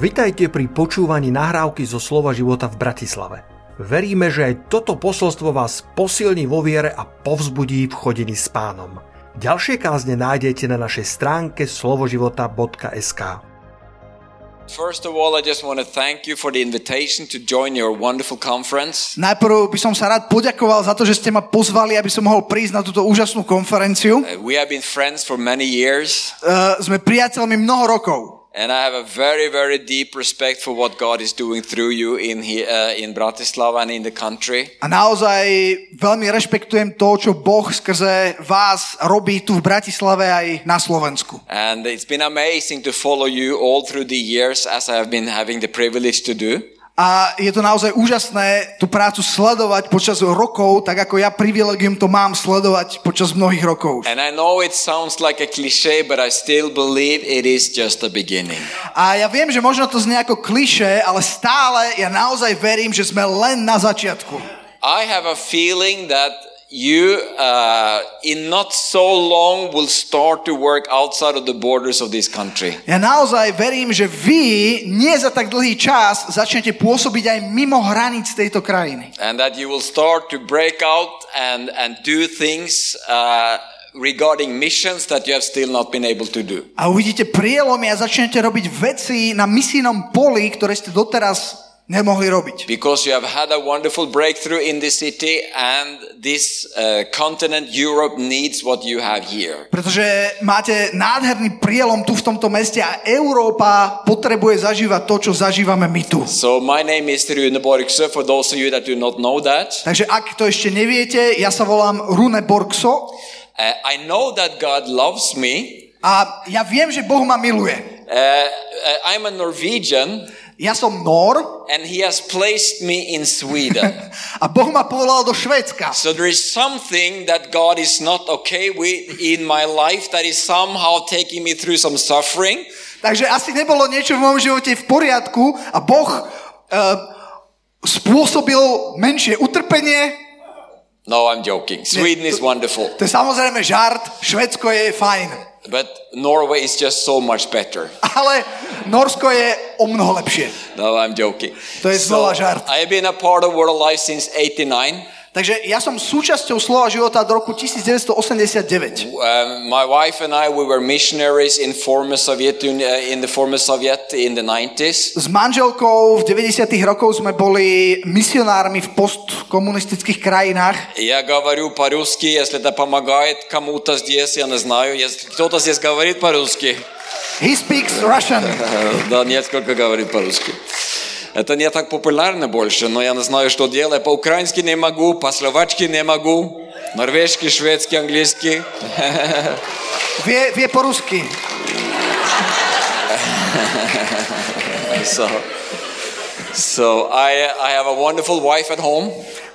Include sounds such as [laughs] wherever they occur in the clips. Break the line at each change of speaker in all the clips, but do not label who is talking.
Vitajte pri počúvaní nahrávky zo Slova života v Bratislave. Veríme, že aj toto posolstvo vás posilní vo viere a povzbudí v chodení s pánom. Ďalšie kázne nájdete na našej stránke slovoživota.sk.
First of all, I just want to thank you for the invitation to join your wonderful conference.
Najprv by som sa rád poďakoval za to, že ste ma pozvali, aby som mohol prísť na túto úžasnú konferenciu.
Uh, we have been friends for many years,
Uh, sme priateľmi mnoho rokov.
And I have a very, very deep respect for what God is doing through you in uh, in Bratislava and in the country.
A naozaj veľmi rešpektujem to, čo Boh skrze vás robí tu v Bratislave aj na Slovensku.
And it's been amazing to follow you all through the years as I have been having the privilege to do.
A je to naozaj úžasné tú prácu sledovať počas rokov, tak ako ja privilegium to mám sledovať počas mnohých rokov.
And I know it sounds like a cliche, but I still believe it is just the beginning.
A ja viem, že možno to znie ako kliše, ale stále ja naozaj verím, že sme len na začiatku.
I have a feeling that you, uh, in not so long, will start to work outside of the borders of this country.
Ja naozaj verím, že vy nie za tak dlhý čas začnete pôsobiť aj mimo hraníc tejto krajiny.
And that you will start to break out and, and do things uh, regarding missions that you have still not been able to do.
A uvidíte prielomy a začnete robiť veci na misijnom poli, ktoré ste doteraz nemohli robiť.
Because you have had a wonderful breakthrough in this city and this uh, continent, Europe, needs what you have here.
Pretože máte nádherný prielom tu v tomto meste a Európa potrebuje zažívať to, čo zažívame my tu.
So my name is Rune Borgsø, for those of you that do not know that.
Takže ak to ešte neviete, ja sa volám Rune Borgso
Uh, I know that God loves me.
a ja viem, že Boh ma miluje.
Uh, uh, I'm a Norwegian,
Ja som Nor
and He has placed me in Sweden. [laughs]
a Boh ma povolal do Švédska.
so there is something that God is not okay with in my life that is somehow taking me through some suffering.
Takže asi nebolo niečo v môjom živote v poriadku a Boh uh, spôsobil menšie utrpenie.
No, I'm joking. Sweden is wonderful,
To je samozrejme žart, Švedsko je fajn.
But Norway is just so much better. [laughs]
Ale Norsko je o mnoho lepšie.
No, I'm joking.
To je znova žart.
I have been a part of World Life since 89.
Takže ja som súčasťou slova života od roku 1989.
Um, my wife and I, we were missionaries in former Soviet Union, uh, in the former Soviet in the 90s.
S manželkou v 90. rokoch sme boli misionármi v postkomunistických krajinách.
Я говорю по-русски, если это помогает кому-то здесь, я не знаю. Если кто-то здесь говорит по-русски.
He speaks Russian.
Да, несколько говорит по-русски. Это не так популярно больше, но я не знаю, что делать. По-украински не могу, по-словачски не могу. Норвежский, шведский, английский.
Vie po rusky.
So, so I, I have a wonderful wife at home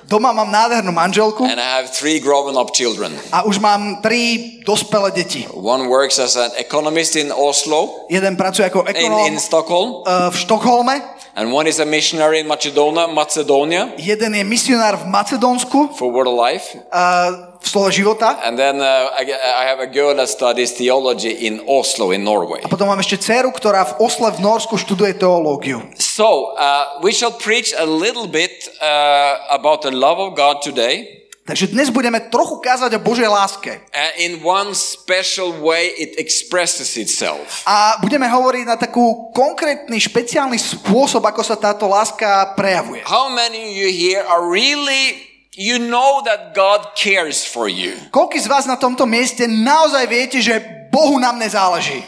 Doma mám nádhernú manželku
and I have three grown up children.
a už mám tri dospelé deti.
One works as an economist in Oslo,
Jeden pracuje ako
in,
ekonóm
in Stockholm,
uh, v Štokholme,
and one is a missionary in Macedonia, Macedonia
jeden je misionár v Macedónsku
for Word of Life.
uh, v slove života
And then uh, I, I have a girl that studies theology in Oslo, in Norway.
a potom mám ešte dceru, ktorá v Osle v Norsku študuje teológiu.
So, uh, we shall preach a little bit uh, about the love of God today.
Takže dnes budeme trochu kázať o Božej láske.
Uh, in one special way, it expresses itself.
A budeme hovoriť na takú konkrétny, špeciálny spôsob, ako sa táto láska prejavuje.
How many you here are really, you know that God cares for you?
Koľko z vás na tomto mieste naozaj viete, že Bohu na mne záleží?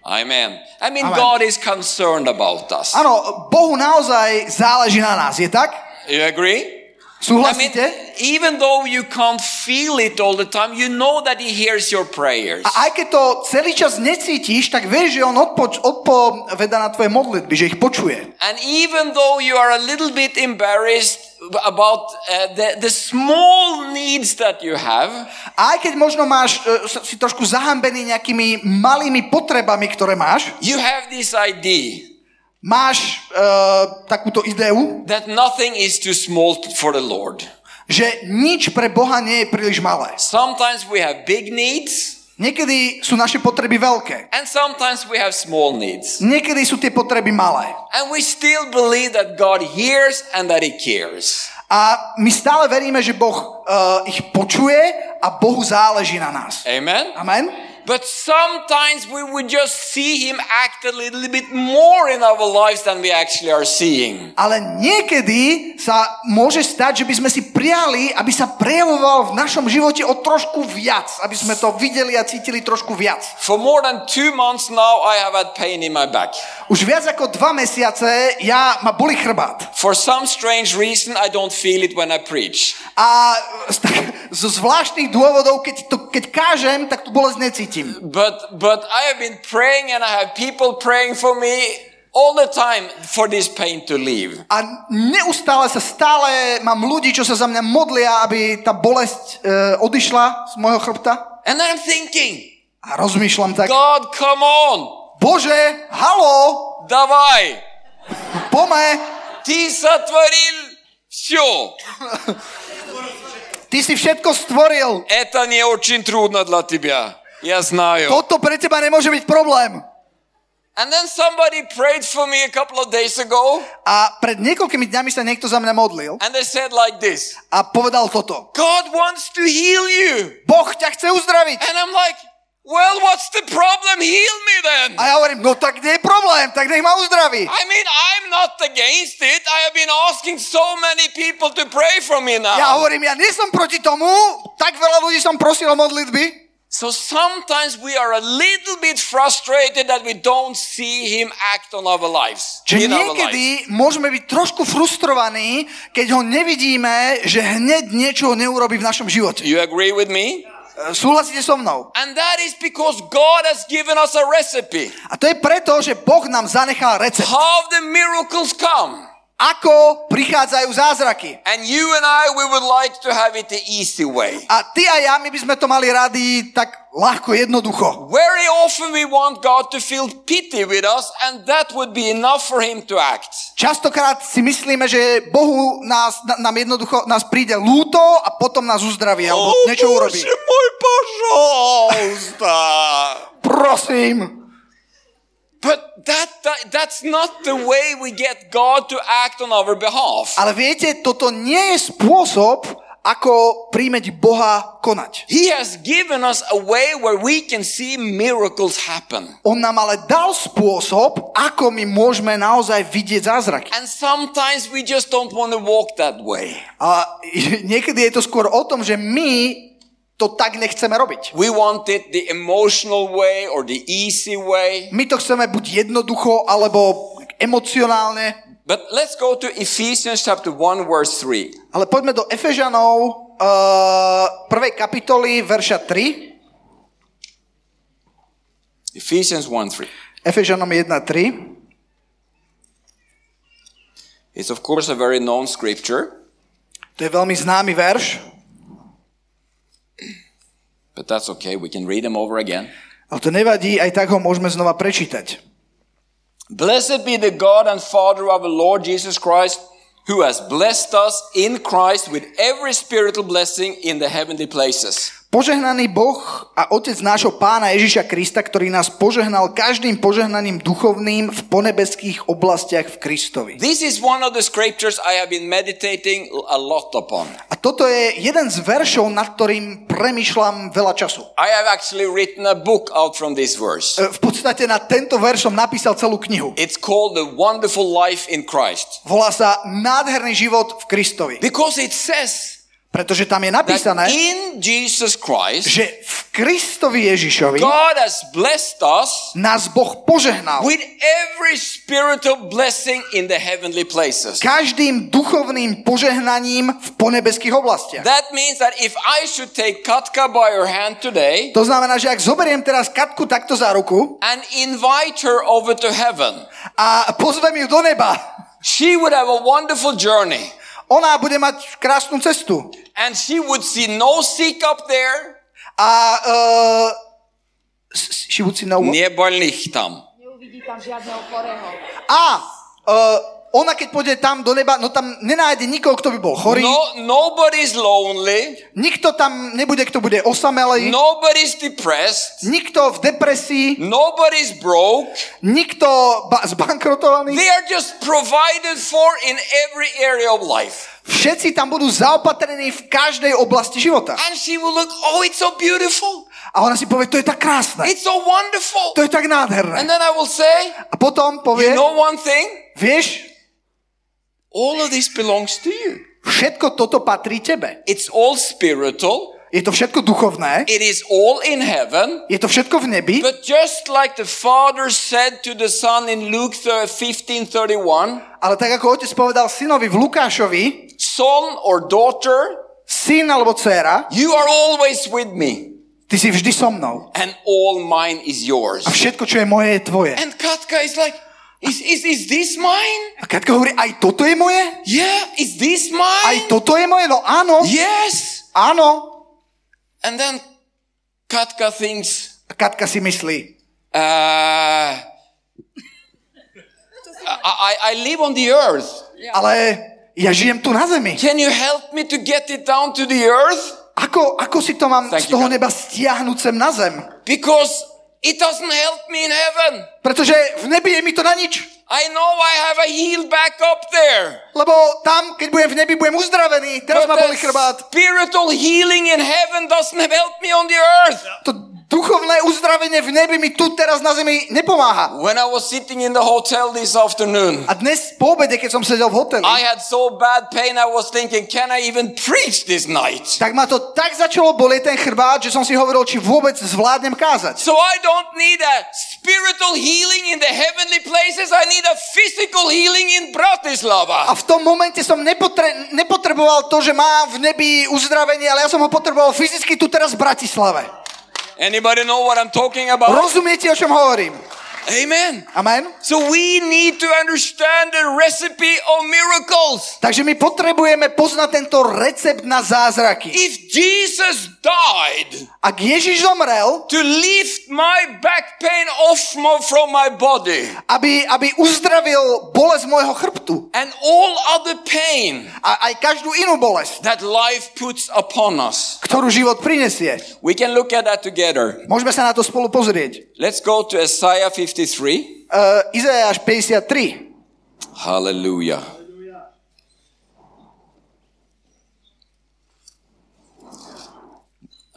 Amen. I mean,
Amen.
God is concerned about us.
Áno, Bohu naozaj záleží na nás, je tak?
You agree? I mean,
Súhlasíte?
even though you can't feel it all the time, you know that He hears your prayers.
A aj keď to celý čas necítiš, tak vieš, že on odpoč, odpoveda na tvoje modlitby, že ich počuje.
And even though you are a little bit embarrassed about uh, the, the small needs that you have,
aj keď možno máš, e, si trošku zahambený nejakými malými potrebami, ktoré máš,
you have this idea
máš uh, takúto ideu,
that nothing is too small for the Lord.
že nič pre Boha nie je príliš malé.
Sometimes we have big needs,
Niekedy sú naše potreby veľké.
And sometimes we have small needs.
Niekedy sú tie potreby malé.
And we still believe that God hears and that He cares.
A my stále veríme, že Boh uh, ich počuje a Bohu záleží na nás.
Amen?
Amen?
But sometimes we would just see Him act a little bit more in our lives than we actually are seeing.
Ale niekedy sa môže stať, že by sme si prijali, aby sa prejavoval v našom živote o trošku viac. Aby sme to videli a cítili trošku viac.
For more than two months now, I have had pain in my back.
Už viac ako dva mesiace ja ma boli chrbát.
For some strange reason, I don't feel it when I preach.
A zo zvláštnych dôvodov, keď, to, keď kážem, tak tu bolesť necítim
But but I have been praying and I have people praying for me all the time for this pain to leave.
A neustále sa stále mám ľudí, čo sa za mňa modlia, aby tá bolesť e, odišla z môjho chrbta.
And I'm thinking,
A rozmýšľam tak,
God, come on.
Bože, halo,
Давай.
pome,
Ты сотворил все.
ty si všetko stvoril.
Это не очень трудно для тебя. Ja znajú.
Toto pre teba nemôže byť problém.
And then somebody prayed for me a couple of days ago.
A pred niekoľkými dňami sa niekto za mňa modlil.
And they said like this.
A povedal toto.
God wants to heal you.
Boh ťa chce uzdraviť.
And I'm like, Well, what's the problem? Heal me then.
A ja hovorím, no tak nie je problém, tak nech ma uzdraví.
I mean, I'm not against it. I have been asking so many people to pray for me now.
Ja hovorím, ja nie som proti tomu, tak veľa ľudí som prosil o modlitby.
So sometimes we are a little bit frustrated that we don't see him act on our lives.
Že
in our lives.
niekedy môžeme byť trošku frustrovaní, keď ho nevidíme, že hneď niečo neurobi v našom živote.
You agree with me?
E, Súhlasíte so mnou?
And that is because God has given us a recipe.
A to je preto, že Boh nám zanechal recept.
How the miracles come
ako prichádzajú zázraky.
And you and I, we would like to have it the easy way.
A ty a ja, my by sme to mali radi tak ľahko, jednoducho.
Very often we want God to feel pity with us and that would be enough for him to act.
Častokrát si myslíme, že Bohu nás, nám jednoducho nás príde lúto a potom nás uzdraví alebo oh, niečo Bože
urobí. Môj,
Prosím.
But that, that, that's not the way we get God to act on our behalf.
Ale viete, toto nie je spôsob, ako príjmeť Boha konať.
He has given us a way where we can see miracles happen.
On nám ale dal spôsob, ako my môžeme naozaj vidieť zázraky.
And sometimes we just don't want to walk that way.
A [laughs] niekedy je to skôr o tom, že my to tak nechceme robiť.
We want it the emotional way or the easy way.
My to chceme buď jednoducho, alebo emocionálne.
But let's go to Ephesians chapter 1 verse 3.
Ale poďme do Efežanov uh, prvej kapitoly, verša 3.
Ephesians 1 3.
Efežanom 1.3.
It's of course a very known scripture,
To je veľmi známy verš,
but that's okay. We can read them over again.
ale to nevadí, aj tak ho môžeme znova prečítať.
Blessed be the God and Father of our Lord Jesus Christ, who has blessed us in Christ with every spiritual blessing in the heavenly places.
Požehnaný Boh a Otec nášho Pána Ježiša Krista, ktorý nás požehnal každým požehnaním duchovným v ponebeských oblastiach v Kristovi.
This is one of the scriptures I have been meditating a lot upon.
A toto je jeden z veršov, nad ktorým premyšľam veľa času.
I have actually written a book out from this verse.
E, V podstate na tento verš som napísal celú knihu.
It's called The Wonderful Life in Christ.
Volá sa Nádherný život v Kristovi.
Because it says
Pretože tam je
that
napísané,
in Jesus Christ,
že v Kristovi Ježišovi
God has blessed us
nás Boh požehnal
with every spiritual blessing in the heavenly places.
každým duchovným požehnaním v ponebeských oblastiach.
That means that if I should take Katka by her hand today
To znamená, že ak zoberiem teraz Katku takto za ruku
and invite her over to heaven,
a pozvem ju do neba,
she would have a wonderful journey
ona bude mať krásnu cestu.
And she would see no sick up there.
A uh, she would see no...
Nebolných tam.
Neuvidí tam žiadneho chorého.
A uh, ona keď pôjde tam do neba, no tam nenájde nikoho, kto by bol chorý.
No, nobody's lonely.
Nikto tam nebude, kto bude osamelý.
Nobody's depressed.
Nikto v depresii.
Nobody's broke.
Nikto ba- zbankrotovaný.
They are just provided for in every area of life.
Všetci tam budú zaopatrení v každej oblasti života.
And she will look, oh, it's so beautiful.
A ona si povie, to je tak krásne.
It's so wonderful.
To je tak nádherné.
And then I will say,
A potom povie,
you know one thing?
vieš,
All of this belongs to you.
všetko toto patrí tebe.
It's all spiritual.
Je to všetko duchovné,
It is all in heaven.
je to všetko v nebi,
But just like the father said to the son in Luke 15:31,
ale tak ako otec povedal synovi v Lukášovi,
son or daughter,
syn alebo dcéra,
you are always with me,
ty si vždy so mnou.
and all mine is yours.
A všetko, čo je moje, je tvoje.
And Katka is like, is, is, is this mine?
A Katka hovorí, aj toto je moje?
Yeah, is this
Aj
mine?
toto je moje? No áno,
Yes.
áno.
And then Katka thinks,
A Katka si myslí,
uh, I, I, live on the earth.
ale ja žijem tu na zemi.
Can you help me to get it down to the earth?
Ako, ako si to mám
Thank
z toho
you,
neba stiahnuť sem na zem?
Because it doesn't help me in heaven.
Pretože v nebi je mi to na nič.
I know I have a heel back up there.
Lebo tam, keď budem v nebi, budem uzdravený. Teraz ma
But
boli
the
chrbát.
spiritual healing in heaven doesn't help me on the earth.
To duchovné uzdravenie v nebi mi tu teraz na zemi nepomáha.
When I was sitting in the hotel this afternoon,
A dnes po obede, keď som sedel v hoteli,
I had so bad pain I was thinking, can I even preach this night?
tak ma to tak začalo bolieť ten chrbát, že som si hovoril, či vôbec zvládnem kázať.
So I don't need a spiritual healing in the heavenly places. I need a physical healing in
A
Bratislava.
v tom momente som nepotre- nepotreboval to, že mám v nebi uzdravenie, ale ja som ho potreboval fyzicky tu teraz v Bratislave.
Anybody know what I'm talking about?
Rozumiete, o čom hovorím?
Amen.
Amen?
So we need to understand the recipe of miracles.
Takže my potrebujeme poznať tento recept na zázraky.
If Jesus died
Ak Ježiš zomrel,
to lift my back pain off from my body
aby, aby uzdravil bolesť môjho chrbtu
and all other pain
a aj každú inú bolesť,
that life puts upon us,
ktorú život prinesie.
we can look at that together.
Môžeme sa na to spolu pozrieť.
Let's go to Isaiah 53.
Uh, Izajáš 53.
Hallelujah.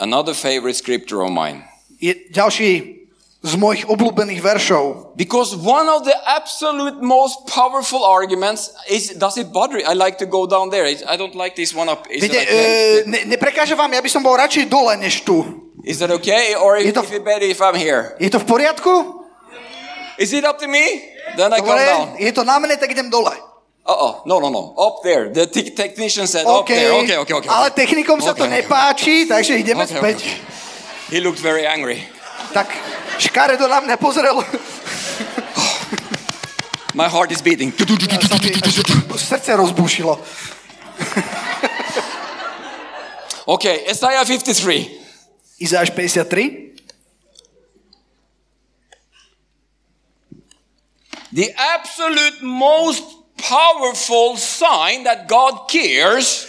Another favorite scripture of mine.
Je ďalší z mojich obľúbených veršov.
Because one of the absolute most powerful arguments is, does it bother you? I like to go down there. I don't like this one up. Is,
Viete,
okay?
uh, ne, neprekáže vám, ja by som bol radšej dole, než tu.
is that okay? Or
Je
is
to-
it better if I'm here?
Je to v poriadku?
Is it up to me? Then I come down.
Dobre, je to na mne, tak idem dole.
Uh-oh. No, no, no. Up there. The te- technician said up there. Okay, okay, okay.
Ale technikom sa to
Okay, okay.
nepáči, takže ideme
Okay,
späť.
okay. He looked very angry.
Tak škaredo na mňa pozrel. [laughs]
My heart is beating.
srdce rozbúšilo. [laughs]
Okay, Isaiah 53.
Izáš 53.
The absolute most powerful sign that God cares.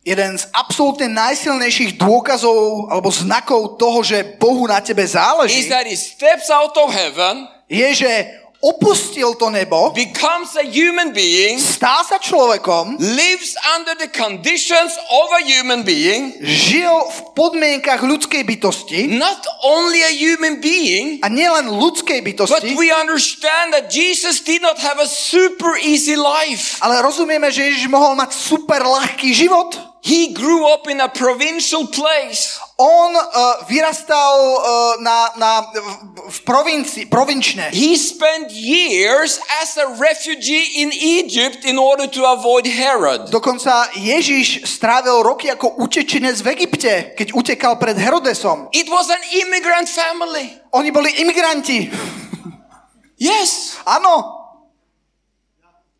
Jeden z absolútne najsilnejších dôkazov alebo znakov toho, že Bohu na tebe
is
záleží,
that He steps out of heaven,
je, že opustil to nebo,
becomes a human being,
stál sa človekom,
lives under the conditions of a human being,
žil v podmienkach ľudskej bytosti
not only a human being,
a nielen ľudskej
but
bytosti,
we understand that Jesus did not have a super easy life.
ale rozumieme, že Ježiš mohol mať super ľahký život.
He grew up in a provincial place.
On uh, vyrastal uh, na, na, v, provincii, provinčne.
He spent years as a refugee in Egypt in order to avoid Herod.
Dokonca Ježiš strávil roky ako utečenec v Egypte, keď utekal pred Herodesom.
It was an immigrant family.
Oni boli imigranti.
Yes.
Áno.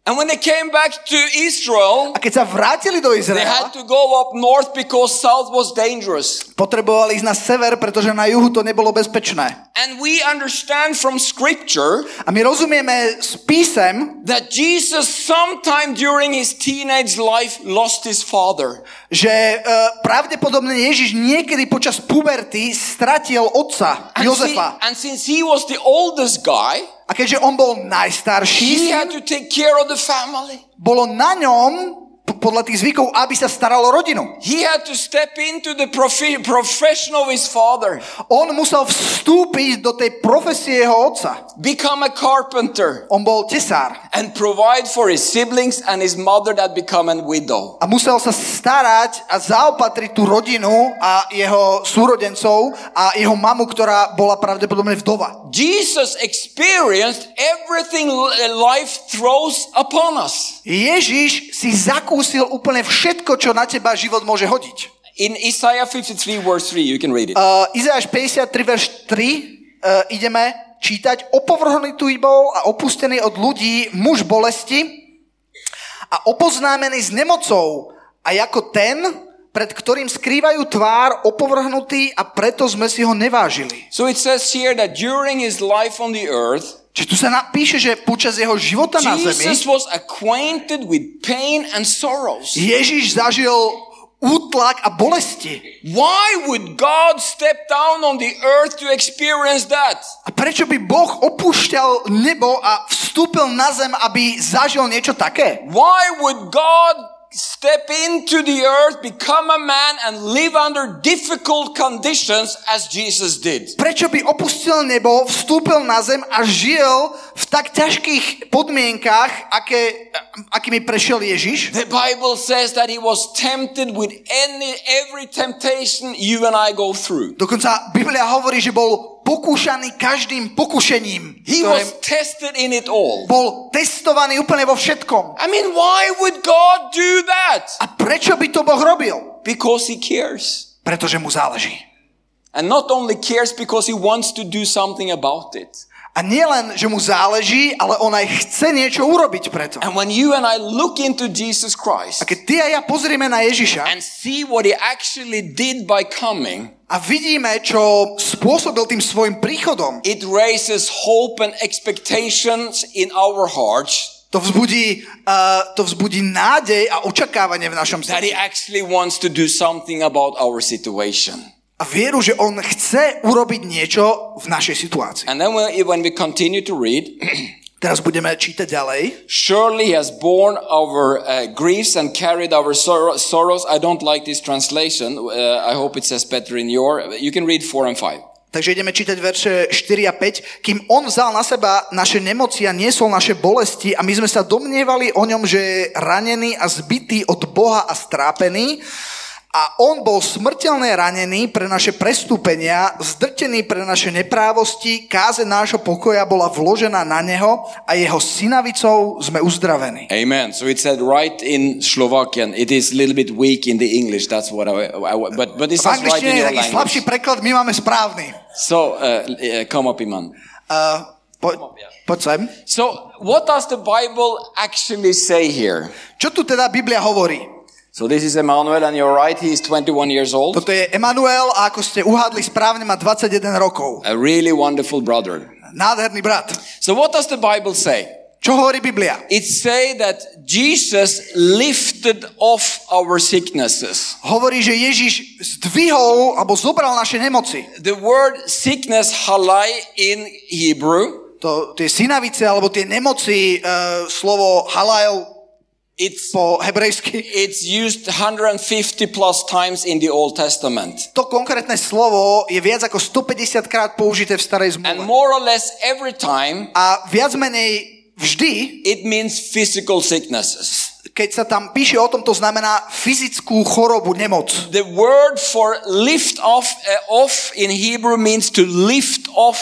And when they came back to Israel,
A keď sa vrátili do
they
Izraela,
had to go up north because south was dangerous.
potrebovali ísť na sever, pretože na juhu to nebolo bezpečné.
And we understand from scripture
A my rozumieme z písem,
that Jesus sometime during his teenage life lost his father.
že uh, pravdepodobne Ježiš niekedy počas puberty stratil otca,
And,
Jozefa.
and since he was the oldest guy,
A keďže on bol najstarší,
he had to take care of the family.
bolo na ňom, podľa tých zvykov, aby sa staral o rodinu.
He had to step into the profi- profession of his father,
On musel vstúpiť do tej profesie jeho otca.
become a carpenter,
On bol tesár
and provide for his siblings and his mother that become a widow.
a musel sa starať a zaopatriť tú rodinu a jeho súrodencov a jeho mamu, ktorá bola pravdepodobne vdova.
Jesus experienced everything li- life throws upon us.
Ježiš si zakúsil úplne všetko, čo na teba život môže hodiť.
In Isaiah 53 verse 3, you can read it.
Uh, Izajáš 53, verš 3 uh, ideme čítať. Opovrhnutý bol a opustený od ľudí muž bolesti a opoznámený s nemocou a ako ten, pred ktorým skrývajú tvár, opovrhnutý a preto sme si ho nevážili.
So it says here that during his life on the earth,
Čiže tu sa napíše, že počas jeho života na zemi
Jesus was acquainted with pain and sorrows.
Ježiš zažil útlak a bolesti.
Why would God step down on the earth to experience that?
A prečo by Boh opúšťal nebo a vstúpil na zem, aby zažil niečo také?
Why would God step into the earth, become a man, and live under difficult conditions as Jesus did?
Prečo by opustil nebo, vstúpil na zem a žil v tak ťažkých podmienkách, aké, akými prešiel Ježiš?
The Bible says that he was tempted with any every temptation you and I go through.
Dokonca Biblia hovorí, že bol pokúšaný každým pokušením,
He
ktoré
was tested in it all.
bol testovaný úplne vo všetkom.
I mean, why would God do that?
A prečo by to Boh robil?
Because he cares.
Pretože mu záleží.
And not only cares because he wants to do something about it.
A nie len, že mu záleží, ale on aj chce niečo urobiť preto.
And when you and I look into Jesus
A
Christ
keď ty a ja pozrieme na Ježiša
and see what he actually did by coming,
a vidíme, čo spôsobil tým svojim príchodom,
it raises hope and expectations in our hearts
to vzbudí, uh, to vzbudí nádej a očakávanie v našom
that he
srdci.
actually wants to do something about our situation.
A vieru, že on chce urobiť niečo v našej situácii.
And then when we continue to read, [clears throat]
Teraz budeme čítať ďalej.
surely he has borne our uh, griefs and carried our sorrow- sorrows. I don't like this translation. Uh, I hope it says better in your. You can read 4 and 5.
Takže ideme čítať verše 4 a 5. Kým on vzal na seba naše nemoci a niesol naše bolesti a my sme sa domnievali o ňom, že je ranený a zbitý od Boha a strápený, a on bol smrteľne ranený pre naše prestúpenia, zdrtený pre naše neprávosti, káze nášho pokoja bola vložená na neho a jeho synavicou sme uzdravení.
Amen. So it said right in Slovakian. It is a little bit weak in the English. That's what I, I but but
V
says right in your
taký slabší
language.
preklad, my máme správny.
So uh, uh, come up, Iman.
Uh, po, poď sem.
So what does the Bible actually say here?
Čo tu teda Biblia hovorí?
So this is Emmanuel, and you're right. He is 21 years old.
Toto je Emanuel a ako ste uhádli správne, má 21 rokov.
A really wonderful brother.
Nádherný brat.
So what does the Bible say?
Čo hovorí Biblia?
It say that Jesus lifted off our sicknesses.
Hovorí, že Ježiš zdvihol alebo zobral naše nemoci.
The word sickness halai in Hebrew,
To, tie synavice alebo tie nemoci, uh, slovo halajl
it's
po hebrejsky,
it's used 150 plus times in the Old Testament.
to konkrétne slovo je viac ako 150 krát použité v starej
And
zmluve.
more or less every time
A viac menej vždy,
it means physical sicknesses.
keď sa tam píše o tom, to znamená fyzickú chorobu, nemoc.
The word for lift off uh, off in Hebrew means to lift off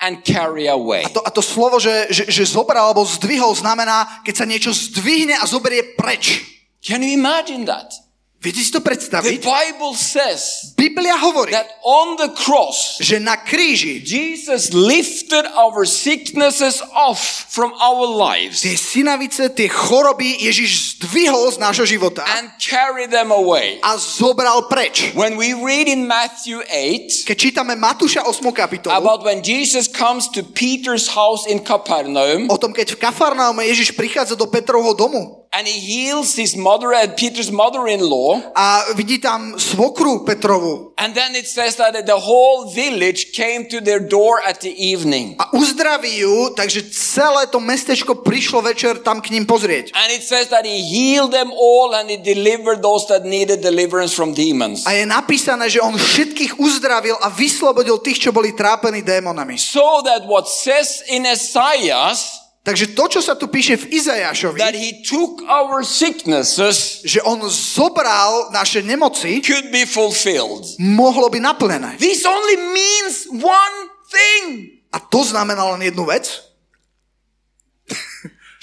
and carry away.
A to, a to slovo, že, že, že zobral alebo zdvihol, znamená, keď sa niečo zdvihne a zoberie preč.
Can you imagine that?
Viete si to
The
predstaviť?
Bible says
Biblia hovorí,
that on the cross,
že na kríži
Jesus lifted our sicknesses off from our lives
tie synavice, tie choroby Ježiš zdvihol z nášho života
and carried them away.
a zobral preč.
When we read in Matthew 8
Keď čítame Matúša 8. kapitolu,
about when Jesus comes to Peter's house in Capernaum
o tom, keď v Kafarnaume Ježiš prichádza do Petrovho domu
and he heals his mother and Peter's mother-in-law,
a vidí tam svokru Petrovu
and then it says that the whole village came to their door at the evening.
a uzdraví ju, takže celé to mestečko prišlo večer tam k ním pozrieť.
And it says that he healed them all and he delivered those that needed deliverance from demons.
A je napísané, že on všetkých uzdravil a vyslobodil tých, čo boli trápení démonami.
So that what says in Isaiah
Takže to, čo sa tu píše v Izajašovi,
that he took our sicknesses
že on zobral naše nemoci,
could be fulfilled.
mohlo by naplnené.
This only means one thing.
A to znamená len jednu vec.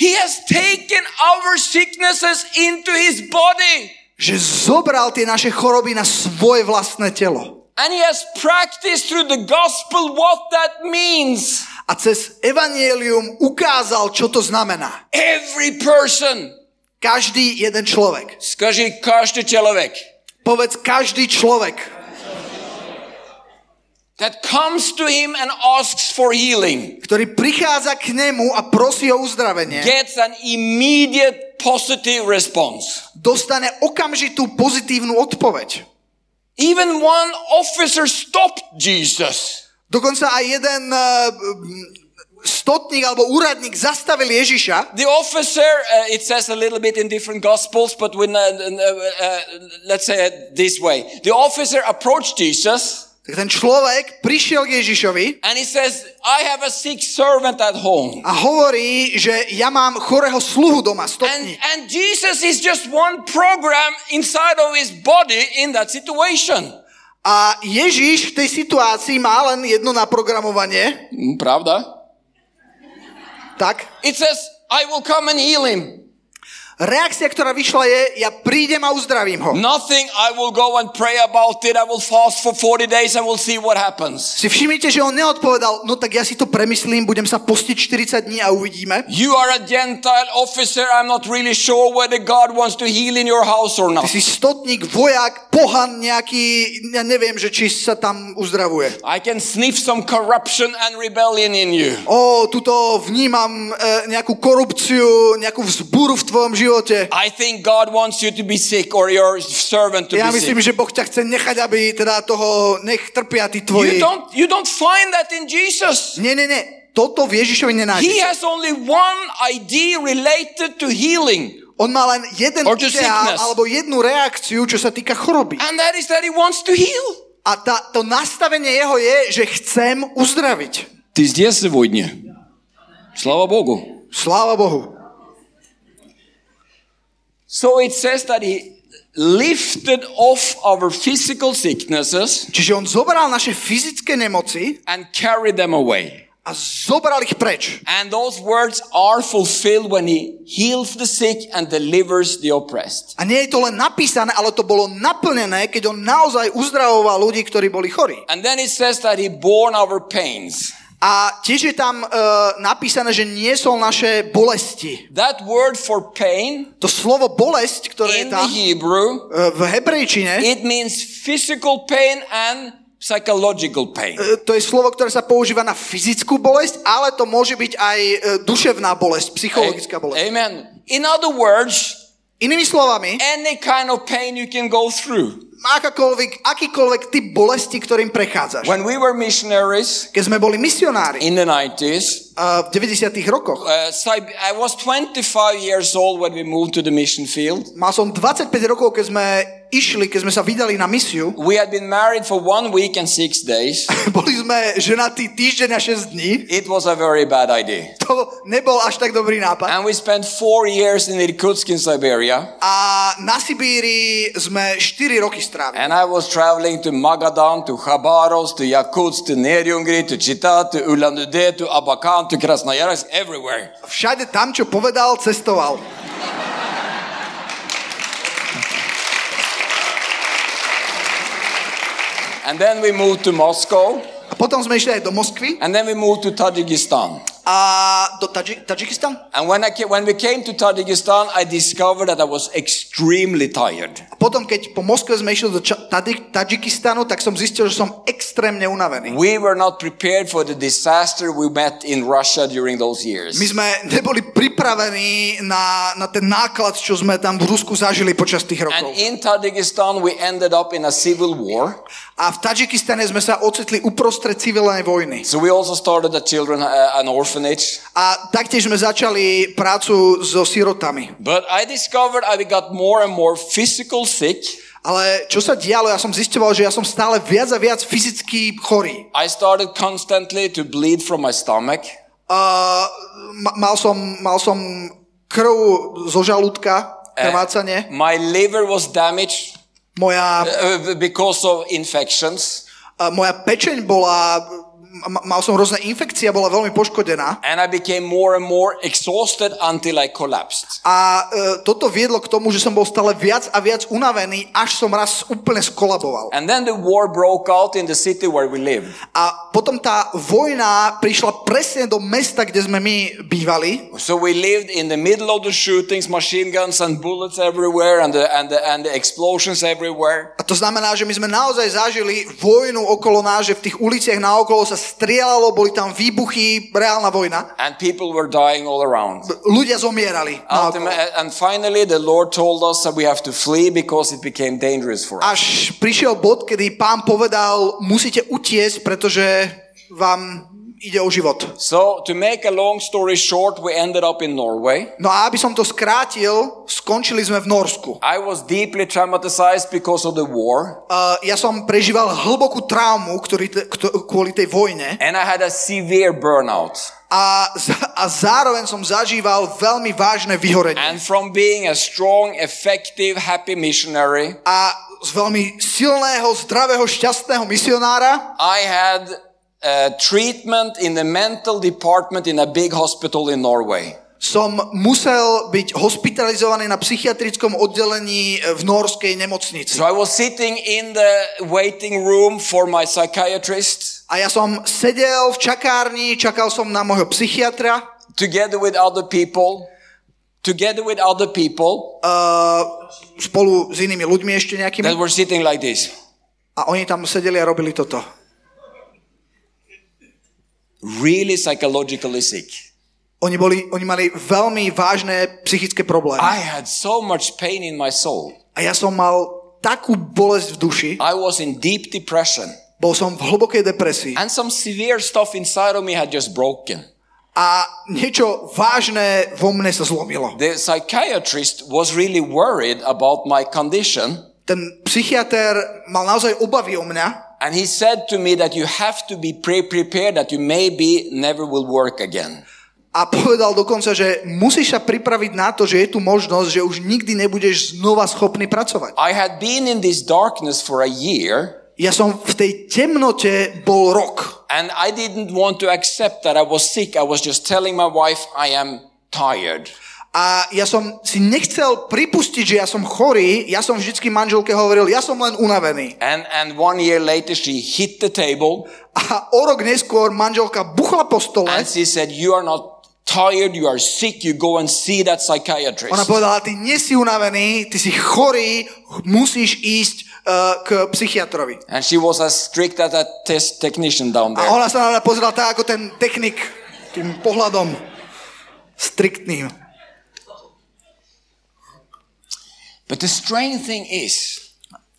He has taken our sicknesses into his body.
Že zobral tie naše choroby na svoje vlastné telo.
And he has practiced through the gospel what that means
A cez evanielium ukázal, čo to znamená.
Every person.
Každý jeden človek.
Скажи, каждый человек
Povedz každý človek,
that comes to him and asks for healing
ktorý prichádza k nemu a prosí o uzdravenie,
gets an immediate positive response.
dostane okamžitú pozitívnu odpoveď.
Even one officer stopped Jesus.
Dokonca aj jeden uh, stotník alebo úradník zastavil Ježiša
The officer, uh, it says a little bit in different gospels, but when, uh, uh, let's say it this way. The officer approached Jesus
tak ten človek prišiel k Ježišovi
and he says, I have a sick servant at home.
a hovorí, že ja mám chorého sluhu doma,
And,
stotník.
and Jesus is just one program inside of his body in that situation.
A Ježiš v tej situácii má len jedno naprogramovanie,
Pravda?
tak
It says, I will come and heal him.
Reakcia, ktorá vyšla je, ja prídem a uzdravím ho.
Nothing, I will go and pray about it. I will fast for 40 days and we'll see what happens.
Si všimnite, že on neodpovedal, no tak ja si to premyslím, budem sa postiť 40 dní a uvidíme.
You are a Gentile officer. I'm not really sure whether God wants to heal in your house or not.
Ty si stotník, vojak, pohan nejaký, ja neviem, že či sa tam uzdravuje.
I can sniff some corruption and rebellion in you.
O, tuto vnímam e, nejakú korupciu, nejakú vzburu v tvojom živote
I think God wants you to be sick or your servant to
Ja
be
myslím,
sick.
že Boh ťa chce nechať, aby teda toho, nech trpia tí
You
tvoji.
don't, you don't find that in Jesus.
Nie, nie, nie. Toto v Ježišovi
He
nenájdete.
has only one idea related to healing.
On má len jeden
Or to
ideál
sickness.
alebo jednu reakciu, čo sa týka choroby.
And that is that he wants to heal.
A tá, to nastavenie jeho je, že chcem uzdraviť.
Ты здесь сегодня. Слава Богу.
Sláva Bohu.
So it says that he lifted off our physical sicknesses
Čiže on zobral naše fyzické nemoci
and carried them away.
a zobral ich preč.
And those words are fulfilled when he heals the sick and delivers the oppressed.
A nie je to len napísané, ale to bolo naplnené, keď on naozaj uzdravoval ľudí, ktorí boli chorí.
And then it says that he borne our pains.
A tiež je tam uh, napísané, že niesol naše bolesti.
That word for pain
To slovo bolesť, ktoré je
the
tam
Hebrew,
uh, v hebrejčine,
it means physical pain and psychological pain.
uh, to je slovo, ktoré sa používa na fyzickú bolesť, ale to môže byť aj duševná bolesť, psychologická bolesť.
Amen. In other words,
Inými slovami,
any kind of pain you can go through.
Akákoľvek, akýkoľvek typ bolesti, ktorým prechádzaš.
When we were missionaries
Keď sme boli misionári
in the 90s,
uh, v 90 rokoch,
uh, Sib- I was 25 years old when we moved to the mission field.
mal som 25 rokov, keď sme išli, keď sme sa vydali na misiu.
We had been married for one week and six days. [laughs]
Boli sme ženatí týždeň a 6 dní.
It was a very bad idea.
To nebol až tak dobrý nápad.
And we spent four years in Irkutsk in Siberia.
A na Sibíri sme 4 roky
And I was traveling to Magadan, to Khabarovsk, to Yakutsk, to Neriungri, to Chita, to Ulan-Ude, to Abakan, to Krasnoyarsk, everywhere.
Všade tam, čo povedal, cestoval.
And then we moved to Moscow.
A potom sme išli aj do Moskvy.
And then we moved to Tajikistan.
A do Tadži- Tadžikistan.
And when, I ca- when we came to Tajikistan, I discovered that I was extremely tired.
A potom, keď po Moskve sme išli do Tadžikistanu, tak som zistil, že som extrémne unavený.
We were not prepared for the disaster we met in Russia during those years.
My sme neboli pripravení na, na ten náklad, čo sme tam v Rusku zažili počas tých
And
rokov.
in Tajikistan, we ended up in a civil war.
A v Tadžikistane sme sa ocitli uprostred civilnej vojny.
So we also started a children uh, an orphanage.
A taktiež sme začali prácu so sirotami.
But I discovered I got more and more physical sick.
Ale čo sa dialo, ja som zistoval, že ja som stále viac a viac fyzicky chorý.
I started constantly to bleed from my stomach.
Uh, ma- mal, som, mal som krv zo žalúdka, krvácanie.
My liver was damaged
Moja,
uh, because of infections.
uh, moja pečeň bola, mal som rôzne infekcie, bola veľmi poškodená.
And I became more and more exhausted until I collapsed.
A uh, toto viedlo k tomu, že som bol stále viac a viac unavený, až som raz úplne skolaboval.
And then the war broke out in the city where we lived.
A potom tá vojna prišla presne do mesta, kde sme my bývali.
So we lived in the middle of the shootings, machine guns and bullets everywhere and the, and the, and the explosions everywhere.
A to znamená, že my sme naozaj zažili vojnu okolo nás, že v tých uliciach naokolo sa strieľalo, boli tam výbuchy, reálna vojna.
And people were dying all around.
Ľudia zomierali.
and finally, the Lord told us that we have to flee because it became dangerous for us.
Až prišiel bod, kedy pán povedal, musíte utiesť, pretože vám ide o život.
So, to make a long story short, we ended up in Norway.
No a aby som to skrátil, skončili sme v Norsku.
I was deeply traumatized because of the war,
Uh, ja som prežíval hlbokú traumu ktorý te, kto, kvôli tej vojne
and I had a severe burnout.
a, a zároveň som zažíval veľmi vážne vyhorenie.
And from being a strong, effective, happy missionary,
A z veľmi silného, zdravého, šťastného misionára
I had uh, treatment in the mental department in a big hospital in Norway.
som musel byť hospitalizovaný na psychiatrickom oddelení v norskej nemocnici.
So I was sitting in the waiting room for my psychiatrist
A ja som sedel v čakárni, čakal som na môjho psychiatra
together with other people, together with other people
uh, spolu s inými ľuďmi ešte nejakými.
that were sitting like this.
A oni tam sedeli a robili toto.
Really psychologically sick.
Oni, boli, oni mali veľmi vážne psychické problémy.
I had so much pain in my soul.
A ja som mal takú bolesť v duši,
I was in deep depression.
bol som v hlbokej depresii
And some severe stuff inside of me had just broken.
a niečo vážne vo mne sa zlomilo.
The psychiatrist was really worried about my condition.
Ten psychiatr mal naozaj obavy o mňa
And he said to me that you have to be pre- prepared that you maybe never will work again.
a povedal dokonca, že musíš sa pripraviť na to, že je tu možnosť, že už nikdy nebudeš znova schopný pracovať.
I had been in this darkness for a year
Ja som v tej temnote bol rok.
and I didn't want to accept that I was sick. I was just telling my wife I am tired.
A ja som si nechcel pripustiť, že ja som chorý, ja som vždycky manželke hovoril, ja som len unavený.
And, and one year later she hit the table
A o rok neskôr manželka buchla po stole,
and she said, you are not tired, you are sick, you go and see that psychiatrist.
ona povedala, ty nie si unavený, ty si chorý, musíš ísť uh, k psychiatrovi.
And she was as strict as that test technician down
A
there.
ona sa na mňa pozerala tak, ako ten technik, tým pohľadom striktným.
But the strange thing is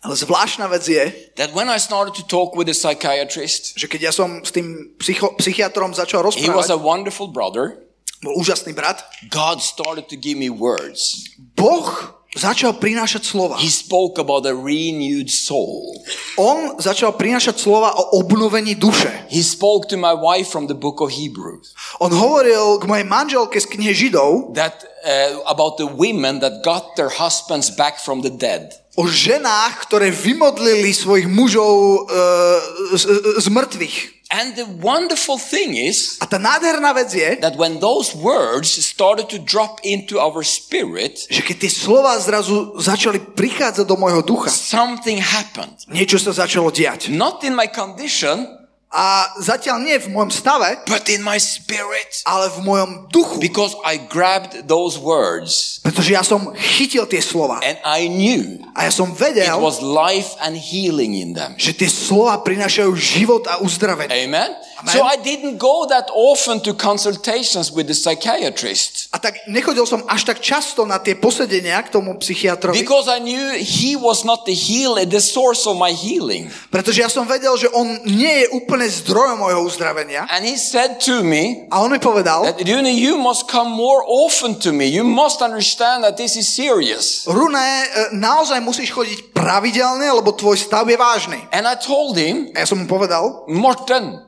Ale zvláštna vec je,
that when I started to talk with the psychiatrist,
že keď ja som s tým psycho, psychiatrom začal
he was a
rozprávať,
wonderful brother.
bol úžasný brat,
God started to give me words.
Boh začal prinášať slova.
He spoke about a renewed soul.
On začal prinášať slova o obnovení duše.
He spoke to my wife from the book of Hebrews
On hovoril k mojej manželke z knihy Židov
that uh, about the women that got their husbands back from the dead.
o ženách, ktoré vymodlili svojich mužov uh, z, z mŕtvych.
And the wonderful thing is
A tá nádherná vec je,
that when those words started to drop into our spirit,
že keď tie slova zrazu začali prichádzať do môjho ducha,
something happened.
niečo sa začalo diať.
Not in my condition,
A zatiaľ nie v môjom stave,
but in my spirit.
ale v mojom duchu.
Because I grabbed those words
Pretože ja som chytil tie slova.
and I knew
A ja som
it
vedel,
was life and healing in them.
že tie slova prinášajú život a uzdravenie.
Amen. So I didn't go that often to consultations with the psychiatrist
A tak nechodil som až tak často na tie posedenia k tomu psychiatrovi,
because I knew he was not the healer, the source of my healing.
pretože ja som vedel, že on nie je úplne zdrojom môjho uzdravenia.
And he said to me
A on mi povedal,
that Rune, you must come more often to me. You must understand that this is serious.
Rune, e, naozaj musíš chodiť pravidelne, lebo tvoj stav je vážny.
And I told him,
A ja som mu povedal,
Morten,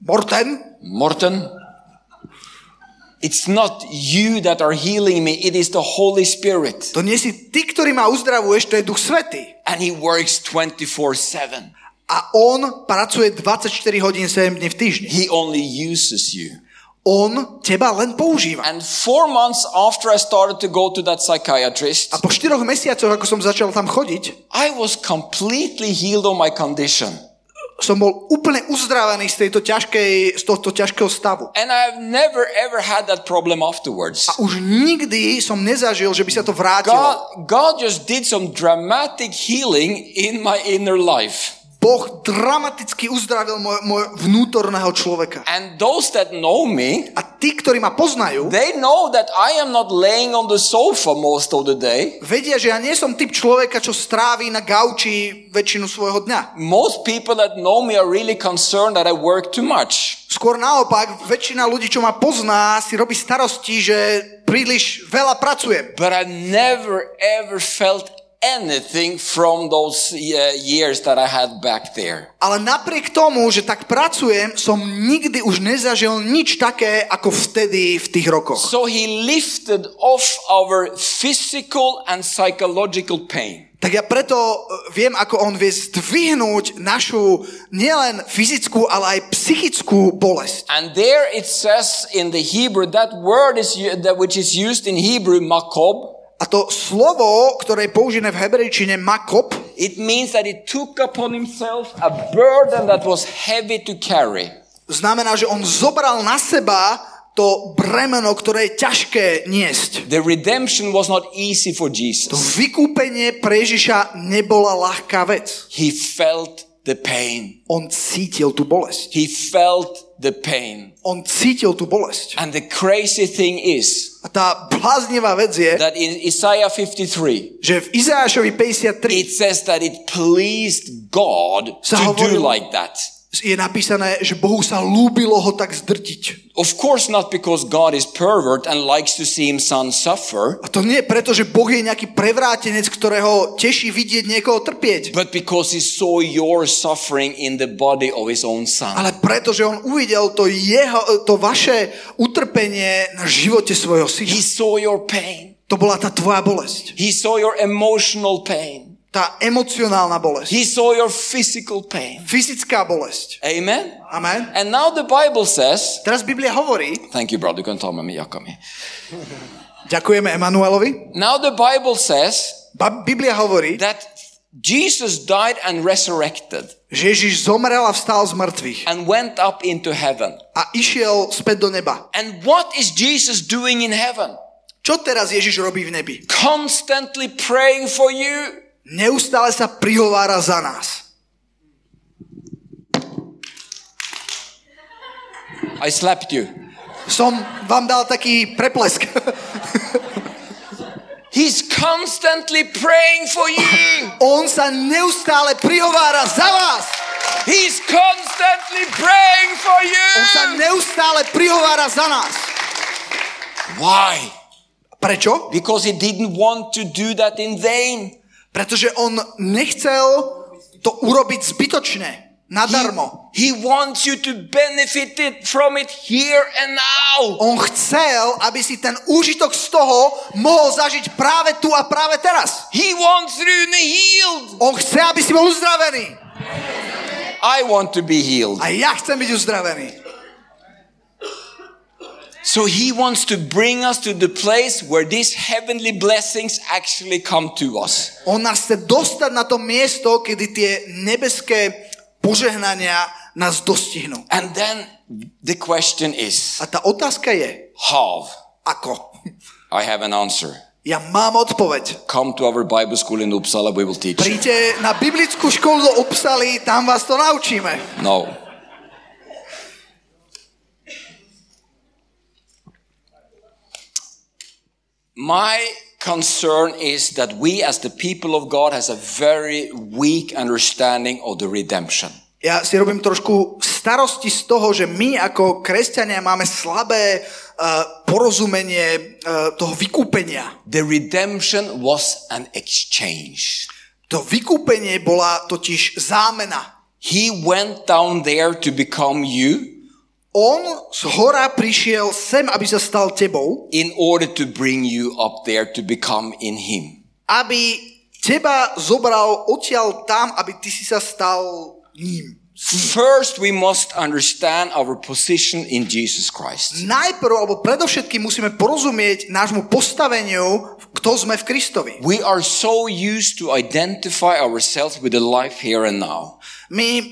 Morten,
Morten, it's not you that are healing me, it is the Holy Spirit.
to nie si ty, ktorý ma uzdravuješ, to je Duch Svetý.
And he works 24 7.
A on pracuje 24 hodín 7 dní v týždni.
He only uses you.
On teba len používa.
And four months after I started to go to that psychiatrist,
A po 4 mesiacoch, ako som začal tam chodiť,
I was completely healed of my condition.
Som bol úplne uzdravený z, tejto ťažkej, z tohto ťažkého stavu.
And I've never ever had that problem afterwards.
A už nikdy som nezažil, že by sa to vrátilo.
God, God just did some dramatic healing in my inner life.
Boh dramaticky uzdravil môj, môj vnútorného človeka.
And those that know me,
A tí, ktorí ma poznajú,
they know that I am not laying on the sofa most of the day.
vedia, že ja nie som typ človeka, čo stráví na gauči väčšinu svojho dňa.
Most people that know me are really concerned that I work too much.
Skôr naopak, väčšina ľudí, čo ma pozná, si robí starosti, že príliš veľa pracujem.
But I never ever felt anything from those uh, years that I had back there.
Ale napriek tomu, že tak pracujem, som nikdy už nezažil nič také, ako vtedy v tých rokoch.
So he lifted off our physical and psychological pain.
Tak ja preto e, viem, ako on vie zdvihnúť našu nielen fyzickú, ale aj psychickú bolesť.
And there it says in the Hebrew, that word is that which is used in Hebrew, makob,
A to slovo, ktoré je použené v hebrejčine makop,
it means that he took upon himself a burden that was heavy to carry.
znamená, že on zobral na seba to bremeno, ktoré je ťažké niesť.
The redemption was not easy for
To
Jesus.
vykúpenie pre Ježiša nebola ľahká vec.
He felt the pain.
On cítil tú bolesť.
He felt the pain.
On cítil tú bolesť.
And the crazy thing is
A tá bláznivá vec je,
that in Isaiah 53,
že v Izášovi 53
it says that it pleased God to
Sa
do like that.
Je napísané, že Bohu sa lúbilo ho tak zdrtiť.
Of course, not because God is pervert and likes to see his son suffer,
A to nie preto, že Boh je nejaký prevrátenec, ktorého teší vidieť niekoho trpieť.
but because he saw your suffering in the body of his own son.
Ale preto, že on uvidel to, jeho, to vaše utrpenie na živote svojho syna.
He saw your pain.
To bola tá tvoja bolesť.
He saw your emotional pain.
Tá emocionálna bolesť.
He saw your physical pain.
Fyzická bolesť.
Amen.
Amen.
And now the Bible says,
Teraz Biblia hovorí,
thank you, brother, ta med mig, Jakob.
ďakujeme Emanuelovi,
Now the Bible says
Ba- Biblia hovorí,
that Jesus died and resurrected
že Ježiš zomrel a vstal z mŕtvych
and went up into heaven.
a išiel späť do neba.
And what is Jesus doing in heaven?
Čo teraz Ježiš robí v nebi?
Constantly praying for you.
Neustále sa prihovára za nás.
I slapped you.
Som vám dal taký preplesk. [laughs]
He's constantly praying for you.
On sa neustále prihovára za vás.
He's constantly praying for
On sa
you.
neustále prihovára za nás.
Why?
Prečo?
Because he didn't want to do that in vain.
Pretože on nechcel to urobiť zbytočne, nadarmo.
He wants you to benefit it from it here and now.
On chcel, aby si ten úžitok z toho mohol zažiť práve tu a práve teraz.
He wants Rune healed.
On chce, aby si bol uzdravený.
I want to be healed.
A ja chcem byť uzdravený.
So he wants to bring us to the place where these heavenly blessings actually come to us.
On nás chce dostať na to miesto, kedy tie nebeské požehnania nás dostihnú.
And then the question is,
A tá otázka je,
how?
ako?
I have an answer.
Ja mám odpoveď.
Come to our Bible school in Uppsala, we will teach.
Príďte na biblickú školu do Upsaly, tam vás to naučíme.
No. My concern is that we as the people of God has a very weak understanding of the redemption.
Ja si robím trošku starosti z toho, že my ako kresťania máme slabé uh, porozumenie uh, toho vykúpenia.
The redemption was an exchange.
To vykúpenie bola totiž zámena.
He went down there to become you
On z hora prišiel sem, aby sa stal tebou,
in order to bring you up there to become in him.
aby teba zobral odtiaľ tam, aby ty si sa stal ním.
First, we must understand our position in Jesus Christ.
Najprv, alebo predovšetkým musíme porozumieť nášmu postaveniu, kto sme v Kristovi.
We are so used to identify ourselves with the life here and now.
My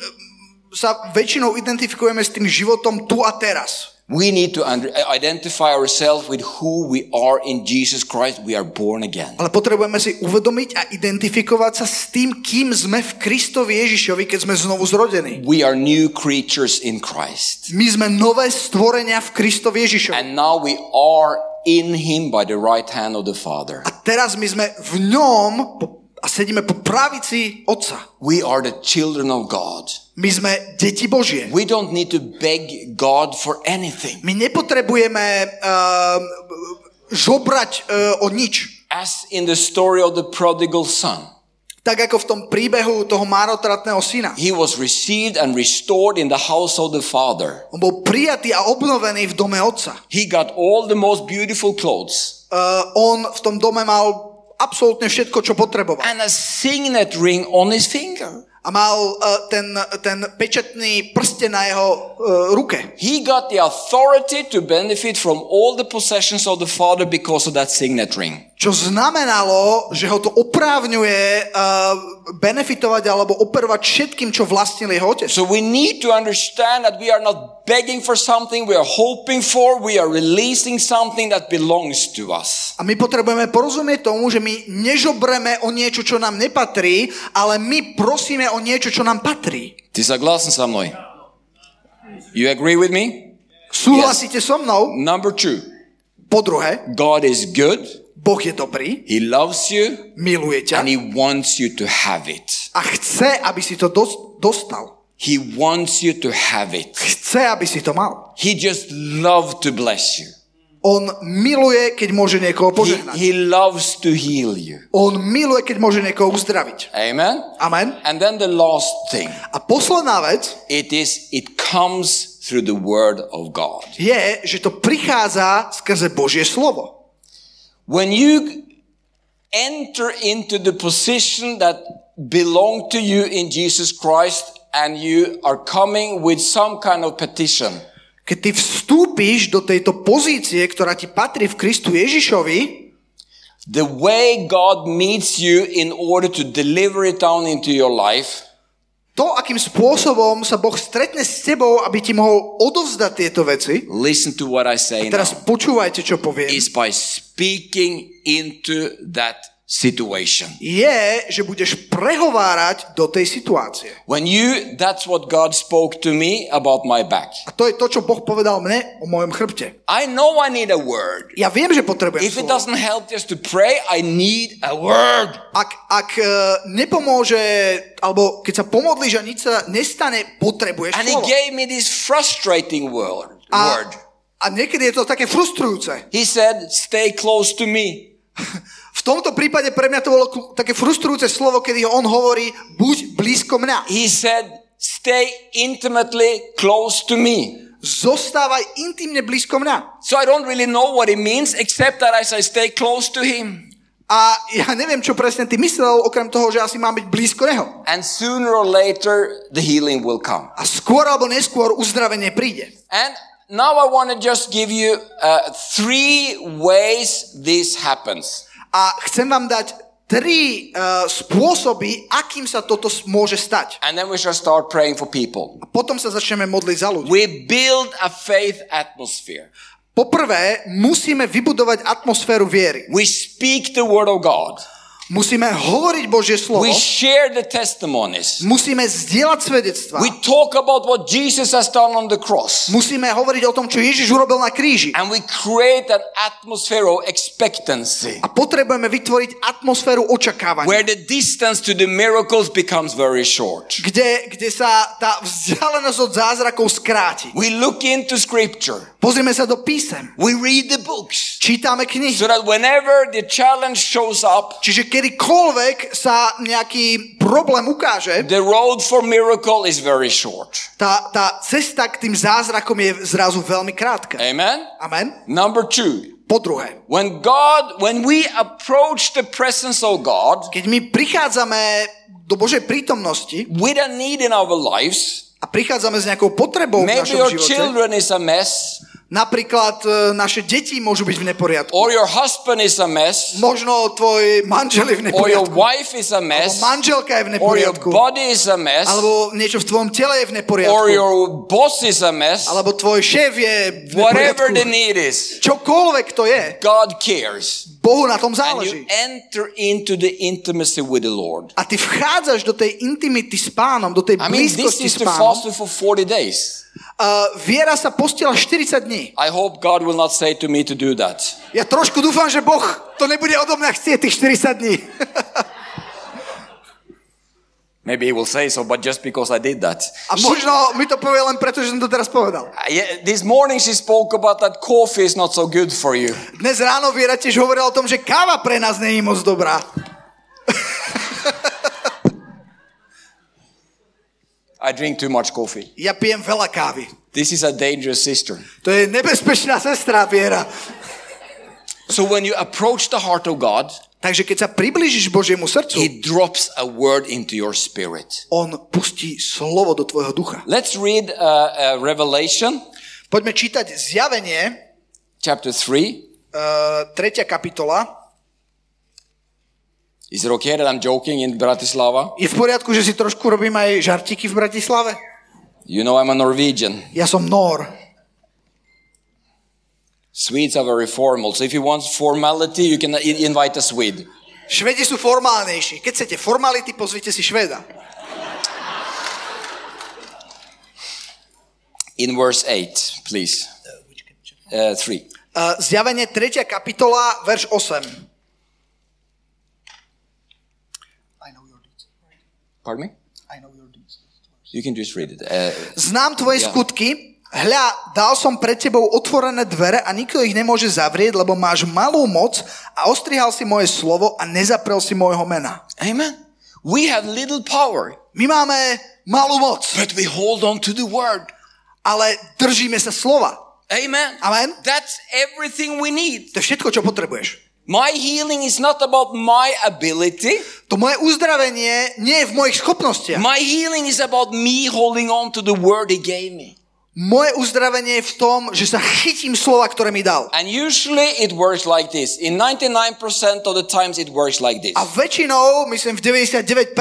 sa väčšinou identifikujeme s tým životom tu a teraz.
We need to under, identify ourselves with who we are in Jesus Christ. We are born again.
Ale potrebujeme si uvedomiť a identifikovať sa s tým, kým sme v Kristovi Ježišovi, keď sme znovu zrodení.
We are new creatures in Christ.
My sme nové stvorenia v Kristovi Ježišovi.
And now we are in Him by the right hand of the Father.
A teraz my sme v ňom a sedíme po pravici Otca.
We are the children of God.
My sme deti Božie.
We don't need to beg God for anything.
My nepotrebujeme uh, žobrať uh, o nič.
As in the story of the prodigal son.
Tak ako v tom príbehu toho márotratného syna.
He was received and restored in the house of the Father.
On bol prijatý a obnovený v dome Otca.
He got all the most beautiful clothes
Uh, on v tom dome mal absolútne všetko, čo potreboval.
and a signet ring on his finger.
A mal uh, ten, ten pečetný prsten na jeho uh, ruke.
He got the authority to benefit from all the possessions of the Father because of that signet ring.
Čo znamenalo, že ho to oprávňuje uh, benefitovať alebo operovať všetkým, čo vlastnil jeho otec.
So we need to understand that we are not begging for something we are hoping for, we are releasing something that belongs to us.
A my potrebujeme porozumieť tomu, že my nežobreme o niečo, čo nám nepatrí, ale my prosíme o niečo, čo nám patrí.
Ty согласен со мной? You agree with me?
Súhlasíte so mnou?
Number two,
Po druhé,
God is good,
Boh je dobrý,
He loves you,
miluje ťa
and He wants you to have it.
a chce, aby si to dos- dostal.
He wants you to have it.
Chce, aby si to mal.
He just loves to bless you.
On miluje, keď môže niekoho
He,
požehnať.
he loves to heal you.
On miluje, keď môže niekoho uzdraviť.
Amen?
Amen.
And then the last thing,
A posledná vec
it is, it comes through the word of God.
je, že to prichádza skrze Božie slovo.
When you enter into the position that belong to you in Jesus Christ and you are coming with some kind of petition,
Keď ty vstúpiš do tejto pozície, ktorá ti patrí v Kristu Ježišovi,
the way God meets you in order to deliver it down into your life
to, akým spôsobom sa Boh stretne s tebou, aby ti mohol odovzdať tieto veci,
listen to what I say
teraz
now,
počúvajte, čo poviem,
is by speaking into that situation.
je, že budeš prehovárať do tej situácie.
When you, that's what God spoke to me about my back.
A to je to, čo Boh povedal mne o mojom chrbte.
I know I need a word.
Ja viem, že potrebujem
If it
slovo.
doesn't help just to pray, I need a word.
Ak, ak e, nepomôže, alebo keď sa pomodlíš a nič sa nestane, potrebuješ
And he
slovo.
gave me this frustrating word.
A,
word.
a niekedy je to také frustrujúce.
He said, stay close to me. [laughs]
Tomto prípade pre mňa to bolo také frustrujúce slovo, kedy on hovorí, buď blízko mňa.
He said, stay intimately close to me.
Zostávaj intimne blízko mňa.
So I don't really know what it means except that as I stay close to him.
A ja neviem, čo presne ty myslel, okrem toho, že asi mám byť blízko neho.
And sooner or later, the healing will come.
A skôr alebo neskôr uzdravenie príde.
And now I want to just give you uh, three ways this happens.
A chcem vám dať tri uh, spôsoby, akým sa toto môže stať.
And then we shall start praying for people.
A potom sa začneme modliť za ľudí.
We build a faith atmosphere.
Poprvé, musíme vybudovať atmosféru viery.
We speak the word of God.
Musíme hovoriť Božie slovo.
We share the testimonies.
Musíme zdieľať svedectva.
We talk about what Jesus has done on the cross.
Musíme hovoriť o tom, čo Ježiš urobil na kríži.
And we create an atmosphere of expectancy
A potrebujeme vytvoriť atmosféru očakávania.
where the distance to the miracles becomes very short.
Kde, kde sa tá vzdialenosť od zázrakov skráti.
We look into scripture.
Pozrieme sa do písem.
We read the books.
Čítame knihy.
So that whenever the challenge shows up,
Čiže kedykoľvek sa nejaký problém ukáže,
the road for miracle is very short.
tá, tá cesta k tým zázrakom je zrazu veľmi krátka.
Amen?
Amen.
Number two.
Po druhé,
When God, when we approach the presence of God
keď my prichádzame do Božej prítomnosti
with a need in our lives,
a prichádzame s nejakou potrebou v
maybe
našom
your
živote,
children is a mess,
napríklad e, naše deti môžu byť v neporiadku,
or your husband is a mess,
možno tvoj manžel je v
or your
neporiadku,
wife is a
alebo
mess,
manželka je v
or your
neporiadku,
body is a mess,
alebo niečo v tvojom tele je v
or
neporiadku,
your boss is a mess,
alebo tvoj šéf je v
whatever the
neporiadku.
need is,
Čokoľvek to je,
God cares.
Bohu na tom
And
záleží.
you enter into the intimacy with the Lord.
A ty vchádzaš do tej intimity s pánom, do tej
I mean, this
blízkosti
is
s pánom.
for 40 days.
Uh, viera sa postila 40 dní.
I hope God will not say to me to do that.
Ja trošku dúfam, že Boh to nebude odo mňa chcieť tých 40 dní. [laughs]
Maybe he will say so, but just because I did that.
A možno mi to povie len preto, že som to teraz povedal.
Yeah, this morning she spoke about that coffee is not so good for you.
Dnes ráno Viera tiež hovorila o tom, že káva pre nás nie je moc dobrá.
I drink too much coffee.
Ja pijem veľa kávy.
This is a dangerous sister.
To je nebezpečná sestra Viera.
So when you approach the heart of God,
Takže keď sa priblížiš Božiemu srdcu,
he drops a word into your spirit.
on pustí slovo do tvojho ducha.
Let's read uh, uh, Revelation
Poďme čítať zjavenie,
chapter 3.
uh, 3. kapitola.
Is it okay that I'm joking in Bratislava?
Je v poriadku, že si trošku robím aj žartiky v Bratislave?
You know I'm a Norwegian.
Ja som Nor.
Swedes are very formal. So if you want formality, you can invite a Swede.
Švedi sú formálnejší. Keď chcete formality, pozvite si Šveda.
In verse 8, please. Uh, 3.
Uh, zjavenie 3. kapitola, verš 8.
Pardon me? You can just read it. Uh,
Znám tvoje
Ja.
skutky, hľa, dal som pred tebou otvorené dvere a nikto ich nemôže zavrieť, lebo máš malú moc a ostrihal si moje slovo a nezaprel si môjho mena.
amen. We have little power,
My máme malú moc,
but we hold on to the word.
ale držíme sa slova.
Amen.
Amen.
That's everything we need.
To je všetko, čo potrebuješ.
My healing is not about my ability.
To moje uzdravenie nie je v mojich schopnostiach.
My healing is about me holding on to the word he gave me.
Moje uzdravenie je v tom, že sa chytím slova, ktoré mi dal.
And usually it works like this. In 99% of the times it works like this.
A väčšinou, myslím v 99%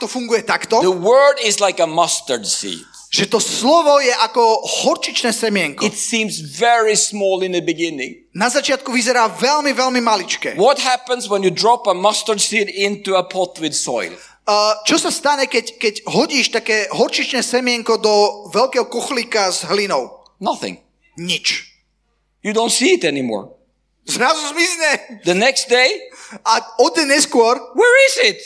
to funguje takto,
The word is like a mustard seed.
že to slovo je ako horčičné semienko.
It seems very small in the beginning.
Na začiatku vyzerá veľmi, veľmi maličké.
What happens when you drop a mustard seed into a pot with soil?
Uh, čo sa stane, keď, keď hodíš také horčičné semienko do veľkého kochlíka s hlinou?
Nothing.
Nič.
You don't see it anymore.
Zrazu zmizne.
The next day,
A o deň neskôr
where is it?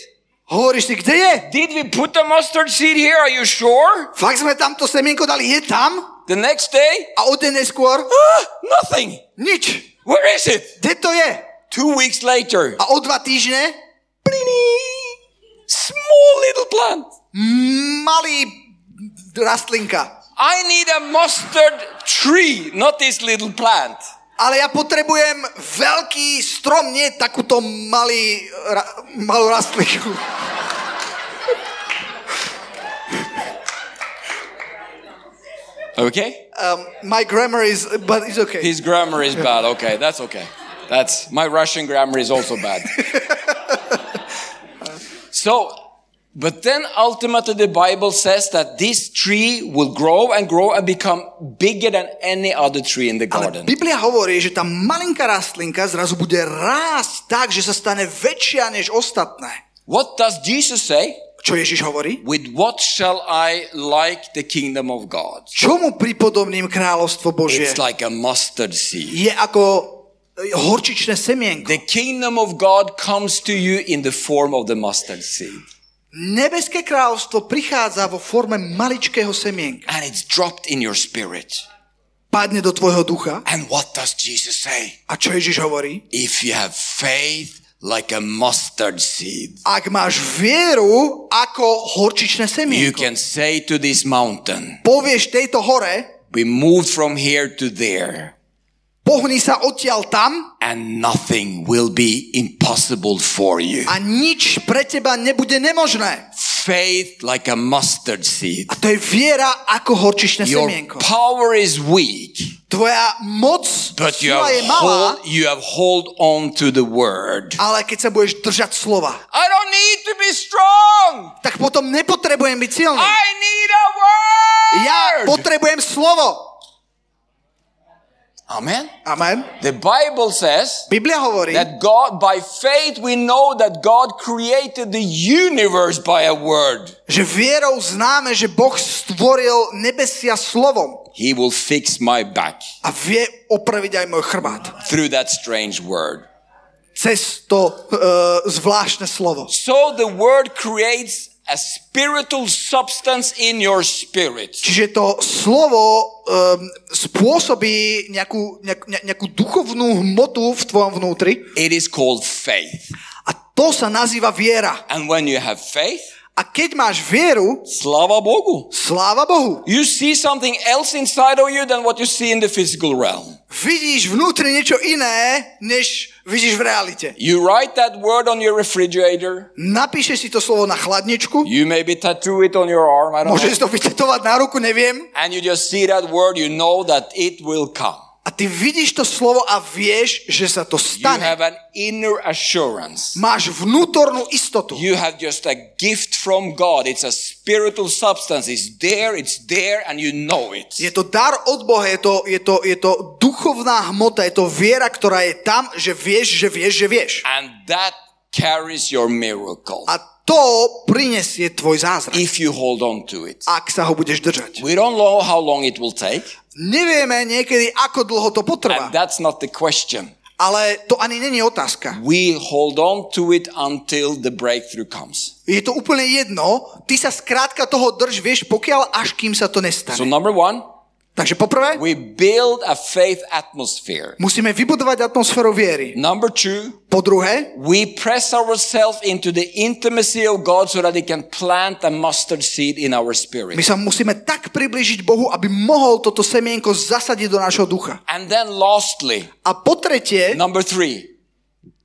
hovoríš si, kde je?
Did we put the mustard seed here? Are you sure?
Fakt sme tam to semienko dali, je tam?
The next day,
A o deň neskôr
ah, nothing.
nič.
Where is it?
Kde to je?
Two weeks later,
A o dva týždne
small little plant.
malý rastlinka.
I need a mustard tree, not this little plant.
Ale ja potrebujem veľký strom, nie takúto malý, ra, malú rastlinku.
Okay?
Um, my grammar is, but it's okay.
His grammar is bad. Okay, that's okay. That's my Russian grammar is also bad. [laughs] so, but then ultimately the Bible says that this tree will grow and grow and become bigger than any other tree in the
Ale
garden.
Biblia hovorí, že tá malinká rastlinka zrazu bude rásť tak, že sa stane väčšia než ostatné.
What does Jesus say?
Čo Ježiš hovorí?
With what shall I like the kingdom of God?
Čomu pripodobním kráľovstvo Božie?
It's like a mustard seed.
Je ako e, horčičné semienko.
The kingdom of God comes to you in the form of the mustard seed.
Nebeské kráľovstvo prichádza vo forme maličkého semienka.
And it's dropped in your spirit.
Padne do tvojho ducha.
And what does Jesus say?
A čo Ježiš hovorí?
If you have faith like a mustard seed,
Ak máš vieru ako horčičné
you
semienko,
can say to this mountain,
povieš tejto hore,
we moved from here to there,
pohni sa odtiaľ tam
and nothing will be impossible for you.
a nič pre teba nebude nemožné.
Faith like a mustard seed.
A to je viera ako horčičné
Your
semienko.
power is weak,
Tvoja moc,
but you have,
je malá,
hold, you have hold on to the word.
ale keď sa budeš držať slova,
I don't need to be strong.
tak potom nepotrebujem byť silný.
I need a word.
Ja potrebujem slovo.
Amen.
Amen.
The Bible says
Biblia hovorí,
that God, by faith, we know that God created the universe by a word.
že vierou známe, že Boh stvoril nebesia slovom
He will fix my back
a vie opraviť aj môj chrbát.
through that strange word.
Cez to uh, zvláštne slovo.
So the word creates a spiritual substance in your spirit.
Čiže to slovo um, spôsobí nejakú, nejakú, nejakú duchovnú hmotu v tvojom vnútri
It is called faith.
a to sa nazýva viera.
And when you have faith,
A keď máš vieru,
slava Bogu.
sláva Bohu.
You see something else inside of you than what you see in the physical realm.
Vidíš vnútri niečo iné, než vidíš v realite.
You write that word on your refrigerator.
Napíšeš si to slovo na chladničku,
You maybe tattoo it on your arm. I don't know.
môžeš to vytetovať na ruku, neviem.
and you just see that word, you know that it will come.
A ty vidíš to slovo a vieš, že sa to
You
stane.
have an inner assurance.
Máš vnútornú istotu.
You have just a gift from God. It's a spiritual substance. It's there, it's there, and you know it.
Je to dar od Boha, je to, je, to, je to duchovná hmota, je to viera, ktorá je tam, že vieš, že vieš, že vieš.
And that carries your miracle
A to prinesie tvoj zázrak,
if you hold on to it.
ak sa ho budeš držať.
We don't know how long it will take,
Nevieme niekedy, ako dlho to potrvá,
and that's not the question.
ale to ani není otázka.
We hold on to it until the breakthrough comes.
Je to úplne jedno, ty sa skrátka toho drž, vieš, pokiaľ až kým sa to
So,
nestane.
number one,
Takže poprvé,
we build a faith atmosphere.
musíme vybudovať atmosféru viery.
Number two,
Po druhé,
we press ourselves into the intimacy of God so that He can plant a mustard seed in our spirit.
my sa musíme tak priblížiť Bohu, aby mohol toto semienko zasadiť do nášho ducha.
And then, lastly,
A po tretie,
number three,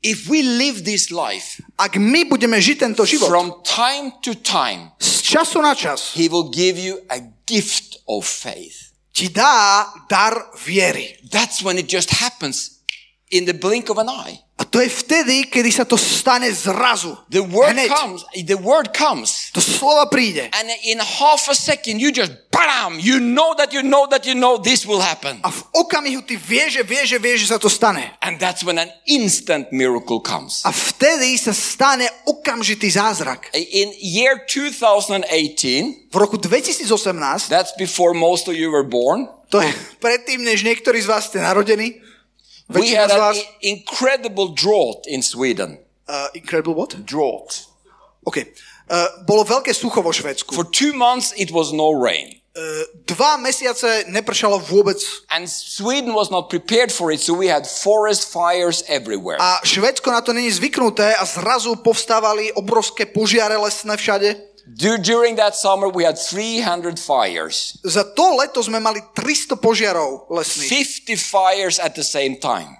if we live this life
ak my budeme žiť tento život
from time to time,
z času na čas,
He will give you a gift of faith.
Ti dá dar viery.
That's when it just happens in the blink of an eye.
A to je vtedy, kedy sa to stane zrazu.
The word
Hneď.
comes, the word comes,
To slova príde.
and in half a second you just bam, you know that you know that you know this will happen.
A v okamihu ty vieš, že vieš, že vieš, že sa to stane.
And that's when an instant miracle comes.
A vtedy sa stane okamžitý zázrak.
In year 2018,
V roku 2018,
that's before most of you were born,
to je predtým, než niektorí z vás ste narodení,
we had an incredible drought in Sweden.
Uh, incredible what?
Drought.
OK. Uh, bolo veľké sucho vo Švedsku.
For two months it was no rain.
Uh, dva mesiace nepršalo vôbec
And Sweden was not prepared for it, so we had forest fires everywhere.
a Švedsko na to není zvyknuté a zrazu povstávali obrovské požiare lesné všade.
Du- During that summer, we had 300 fires,
Za to leto sme mali 300 požiarov lesných.
50 fires at the same time.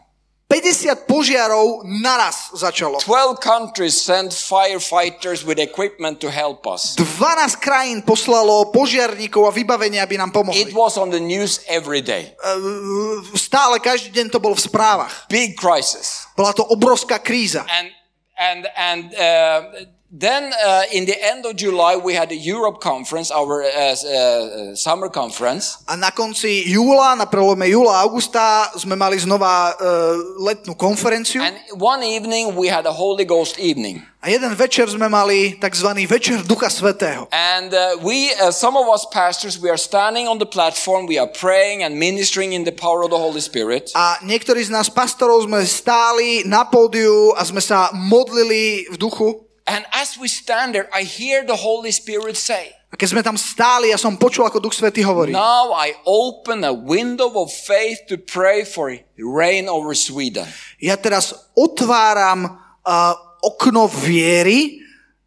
50 požiarov naraz začalo.
12 countries sent firefighters with equipment to help us.
12 krajín poslalo požiarníkov a vybavenie, aby nám
It
pomohli.
was on the news every day.
Uh, Stále každý deň to bolo v správach.
Big crisis.
Bola to obrovská kríza.
And and and uh, then uh, in the end of July we had a Europe conference, our uh, uh, summer conference,
A na konci júla, na prelome júla a augusta sme mali znova uh, letnú konferenciu.
and one evening we had a Holy Ghost evening.
A jeden večer sme mali tzv. večer Ducha Svetého.
And uh, we, uh, some of us pastors, we are standing on the platform, we are praying and ministering in the power of the Holy Spirit.
A niektorí z nás pastorov sme stáli na pódiu a sme sa modlili v duchu.
And as we stand there, I hear the Holy Spirit say,
A keď sme tam stáli, ja som počul, ako Duch Svetý hovorí.
Now I open a window of faith to pray for rain over Sweden.
Ja teraz otváram uh, okno viery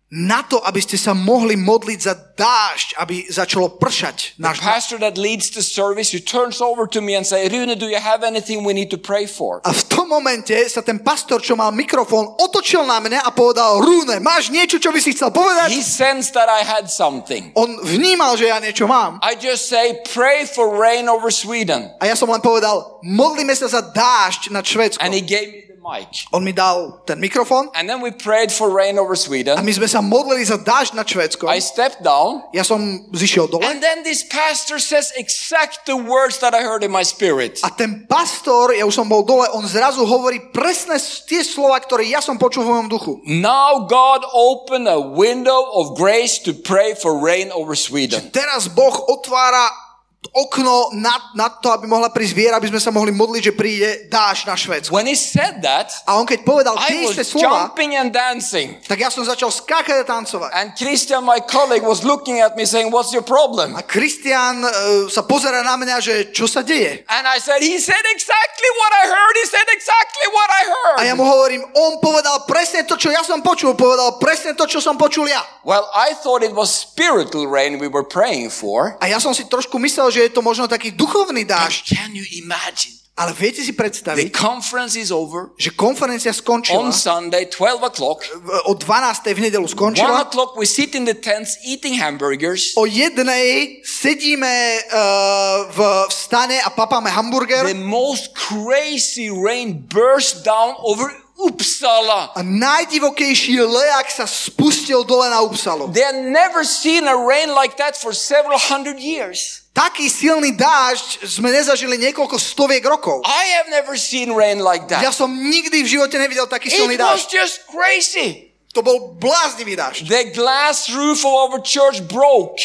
na to, aby ste sa mohli modliť za dážď, aby začalo pršať.
The
Náš,
pastor that leads the service, he turns over to me and say, Rune, do you have anything we need to pray for?
a v tom momente sa ten pastor, čo mal mikrofón, otočil na mňa a povedal, Rúne, máš niečo, čo by si chcel
He
povedať?
sensed that I had something.
On vnímal, že ja niečo mám.
I just say, pray for rain over Sweden.
A ja som len povedal, modlíme sa za dážď nad Švedskom.
And he gave mic.
On mi dal ten mikrofón
And then we prayed for rain over
a
Sweden.
my sme sa modlili za dážď nad Švedskom.
I stepped down.
Ja som zišiel dole
And then this pastor says exact the words that I heard in my spirit.
a ten pastor, ja už som bol dole, on zrazu hovorí presne tie slova, ktoré ja som počul v mojom duchu.
Now God opened a window of grace to pray for rain over Sweden.
Teraz Boh otvára okno na, na to, aby mohla prísť viera, aby sme sa mohli modliť, že príde dáš na Švédsko.
When he said that,
A on keď povedal tie isté slova,
jumping and dancing.
tak ja som začal skákať a tancovať.
And Christian, my colleague, was looking at me saying, What's your problem?
A Kristian uh, sa pozera na mňa, že čo sa deje.
And I said, He said exactly what I heard. He said exactly what I heard.
A ja mu hovorím, on povedal presne to, čo ja som počul, povedal presne to, čo som počul ja.
Well, I thought it was spiritual rain we were praying for.
A ja som si trošku myslel, že je to možno taký duchovný dážď,
Can you imagine?
ale viete si
The
predstaviť,
conference is over.
že konferencia skončila,
On Sunday, 12 o'clock.
v- o 12. v nedelu
1
skončila,
o'clock, we sit in the tents eating hamburgers.
o jednej sedíme uh, v, v stane a papáme hamburger
The most crazy rain burst down over Uppsala.
a najdivokejší lejak sa spustil dole na Upsalu.
They had never seen a rain like that for several hundred years.
Taký silný dážď sme nezažili niekoľko stoviek rokov.
I have never seen rain like
Ja
that.
som nikdy v živote nevidel taký silný
It was
dážď.
just crazy.
To bol bláznivý dážď.
The glass roof of our church broke.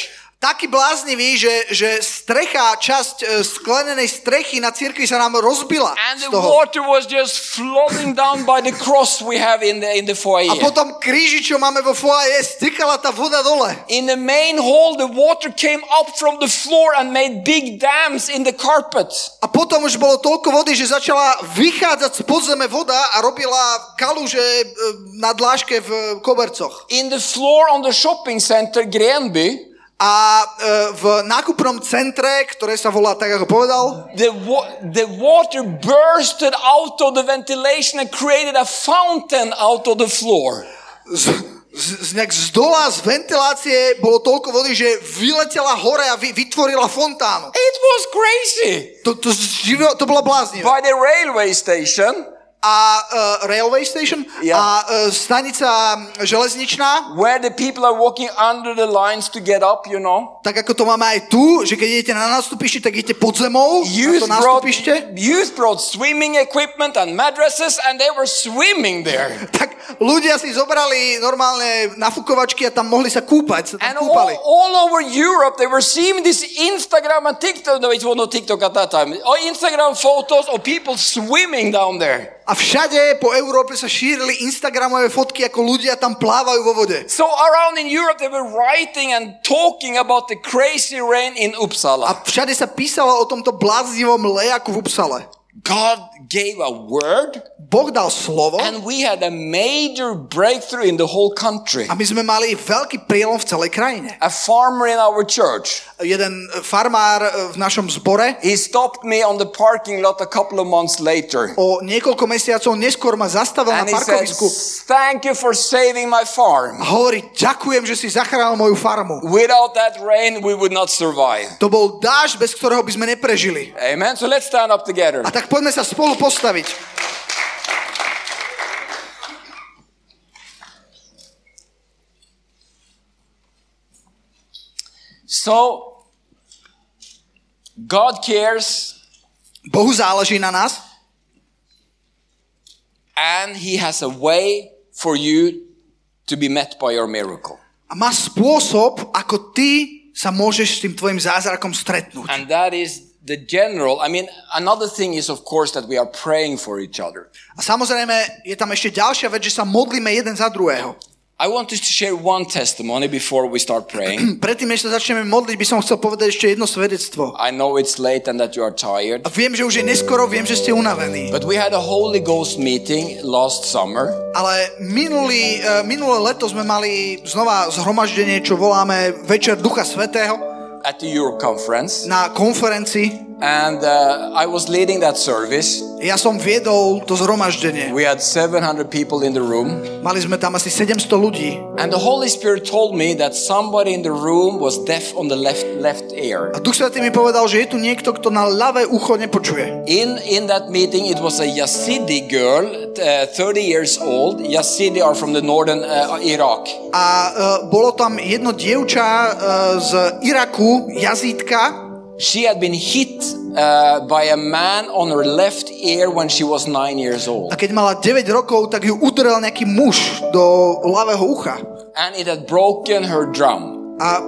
Taký bláznivý, že, že strecha, časť e, sklenenej strechy na cirkvi sa nám rozbila
And
z
the
toho.
water was just flowing down by the cross we have in the, in the
A
foyer.
potom kríži, čo máme vo foaje, stykala tá voda dole.
In the main hall, the water came up from the floor and made big dams in the carpet.
A potom už bolo toľko vody, že začala vychádzať z podzeme voda a robila kaluže e, na dláške v kobercoch.
In the floor on the shopping center, Grenby,
A e, v nákupnom centre, ktoré sa volá tak, ako povedal,
the, wa- the water bursted out of the ventilation and created a fountain out of the floor.
z, z, z, nejak z dola, z ventilácie bolo toľko vody, že vyletela hore a vy, vytvorila fontánu.
It was crazy.
To, to, živo, to bolo bláznivé.
By the railway station,
A uh, railway station
Ja.
a uh, stanica železničná,
where the people are walking under the lines to get up, you know.
tak ako to máme aj tu, že keď idete na nástupište, tak idete pod zemou na
Youth
to
brought,
nástupište.
youth brought swimming equipment and mattresses and they were swimming there. [laughs]
Tak ľudia si zobrali normálne nafukovačky a tam mohli sa kúpať, sa
And
tam
all,
kúpali.
all over Europe, they were seeing this Instagram and TikTok. No, it was not TikTok at that time. Or Instagram photos of people swimming down there.
A všade po Európe sa šírili Instagramové fotky, ako ľudia tam plávajú vo vode.
So around in Europe, they were writing and talking about the crazy rain in
A
Uppsala.
všade sa písalo o tomto bláznivom lejaku v Upsale.
God gave a word
Boh dal slovo
and we had a major breakthrough in the whole country.
a my sme mali veľký prielom v celej krajine.
A farmer in our church,
Jeden farmár e, v našom zbore
he stopped me on the parking lot a couple of months later.
o niekoľko mesiacov neskôr ma zastavil na
And said,
parkovisku
thank you for saving my farm.
a hovorí, ďakujem, že si zachránil moju farmu.
Without that rain, we would not survive.
To bol dáž, bez ktorého by sme neprežili.
Amen. So let's stand up together.
A tak poďme sa spolu postaviť.
So, God cares
Bohu záleží na nás
and He has a way for you to be met by your miracle.
a má spôsob, ako ty sa môžeš s tým tvojim zázrakom stretnúť.
And that is the general. I mean, another thing is, of course, that we are praying for each other.
A samozrejme, je tam ešte ďalšia vec, že sa modlíme jeden za druhého.
I want to share one testimony before we start praying. [clears throat]
Predtým, než sa začneme modliť, by som chcel povedať ešte jedno svedectvo.
I know it's late and that you are tired.
A viem, že už je neskoro, viem, že ste unavení.
But we had a Holy Ghost meeting last summer.
Ale minulý, eh, minulé leto sme mali znova zhromaždenie, čo voláme Večer Ducha Svetého
at the Euro conference,
na konferencii.
And uh, I was leading that service.
Ja som viedol to zhromaždenie.
We had 700 people in the room,
Mali sme tam asi 700 ľudí.
and the Holy Spirit told me that somebody in the room was deaf on the left left ear.
A Duch Svetý mi povedal, že je tu niekto, kto na ľavé ucho nepočuje.
In in that meeting, it was a Yazidi girl, uh, 30 years old. Yazidi are from the northern uh, Iraq,
A uh, bolo tam jedno dievča uh, z Iraku, jazítka,
She had been hit uh, by a man on her left ear when she was nine years
a
old.
keď mala 9 rokov, tak ju udrel nejaký muž do ľavého ucha.
And it had broken her drum.
A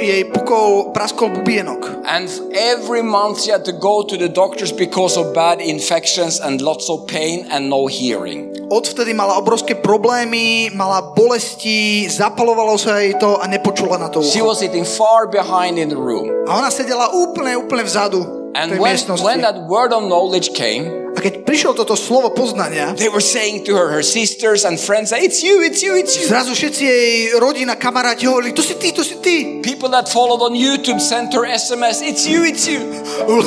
jej pukol, praskol bubienok.
And every month she had to go to the doctors because of bad infections and lots of pain and no hearing.
Odvtedy mala obrovské problémy, mala bolesti, zapalovalo sa jej to a nepočula na to
She
ucho.
was sitting far behind in the room.
A ona sedela úplne, úplne vzadu
And
tej
when,
miestnosti.
when that word of knowledge came,
A keď prišlo toto slovo poznania,
they were saying to her, her sisters and friends, it's you, it's you, it's you.
zrazu všetci jej rodina, kamaráti hovorili, to si ty, to si ty.
People that followed on YouTube sent her SMS, it's you, it's you.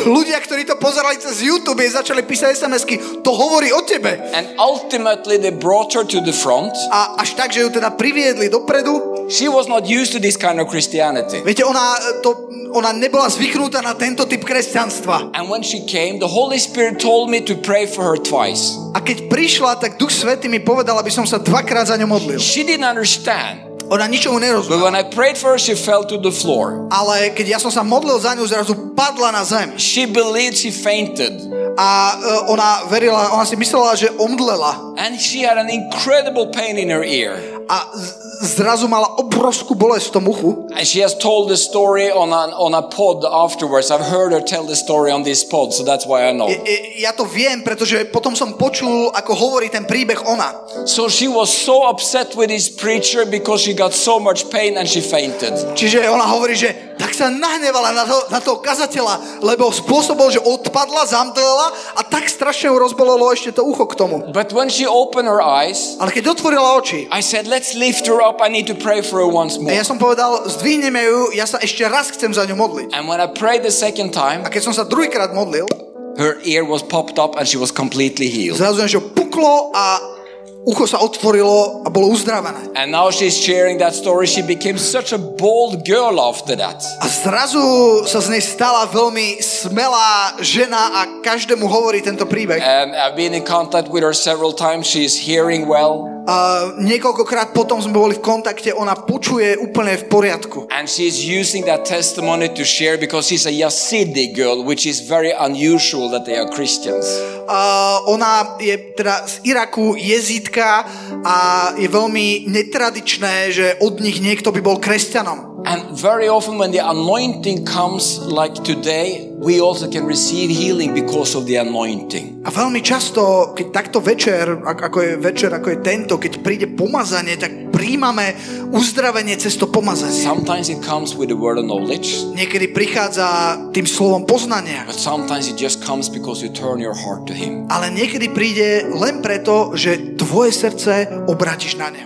Ľudia, ktorí to pozerali cez YouTube, jej začali písať SMS-ky, to hovorí o tebe.
And ultimately they brought her to the front.
A až tak, že ju teda priviedli dopredu.
She was not used to this kind of Christianity.
Viete, ona, to, ona nebola zvyknutá na tento typ kresťanstva.
And when she came, the Holy Spirit told me to pray for her twice.
A keď prišla, tak Duch Svety mi povedal, aby som sa dvakrát za ňu modlil.
She didn't understand.
Ona ničomu
But
nerozumela.
when I prayed for her, she fell to the floor.
Ale keď ja som sa modlil za ňu, zrazu padla na zem.
She believed she fainted.
A e, ona verila, ona si myslela, že omdlela.
And she had an incredible pain in her ear.
A zrazu mala obrovskú bolesť v tom uchu.
And she has told the story on a, on a pod afterwards. I've heard her tell the story on this pod, so that's why I know.
Ja to viem, pretože potom som počul, ako hovorí ten príbeh ona.
So she was so upset with this preacher because she got so much pain and she fainted.
Čiže ona hovorí, že tak sa nahnevala na, to, na toho kazateľa, lebo spôsobol, že odpadla, zamdlela a tak strašne ju rozbolelo ešte to ucho k tomu.
But when she opened her eyes,
Ale keď otvorila oči,
I said, let's lift her up. I need to pray for her once
a
more.
ja som povedal, zdvihneme ju, ja sa ešte raz chcem za ňu modliť.
And when I prayed the second time,
A keď som sa druhýkrát modlil,
her ear was popped up and she was completely healed.
zrazu že puklo a ucho sa otvorilo a bolo uzdravené.
And now she's sharing that story. She became such a bold girl after that.
A zrazu sa z nej stala veľmi smelá žena a každému hovorí tento príbeh.
And I've been in contact with her several times. She's hearing well.
A niekoľkokrát potom sme boli v kontakte, ona počuje úplne v poriadku.
And she's using that testimony to share because she's a Yazidi girl, which is very unusual that they are Christians.
A ona je teda z Iraku jezítka a je veľmi netradičné, že od nich niekto by bol kresťanom.
And very often when the anointing comes like today, we also can receive healing because of the anointing.
A veľmi často, keď takto večer, ak- ako je večer, ako je tento, keď príde pomazanie, tak príjmame uzdravenie cez to pomazanie.
Sometimes it comes with the word of knowledge,
Niekedy prichádza tým slovom poznania,
but sometimes it just comes because you turn your heart to Him.
ale niekedy príde len preto, že tvoje srdce obrátiš na neho.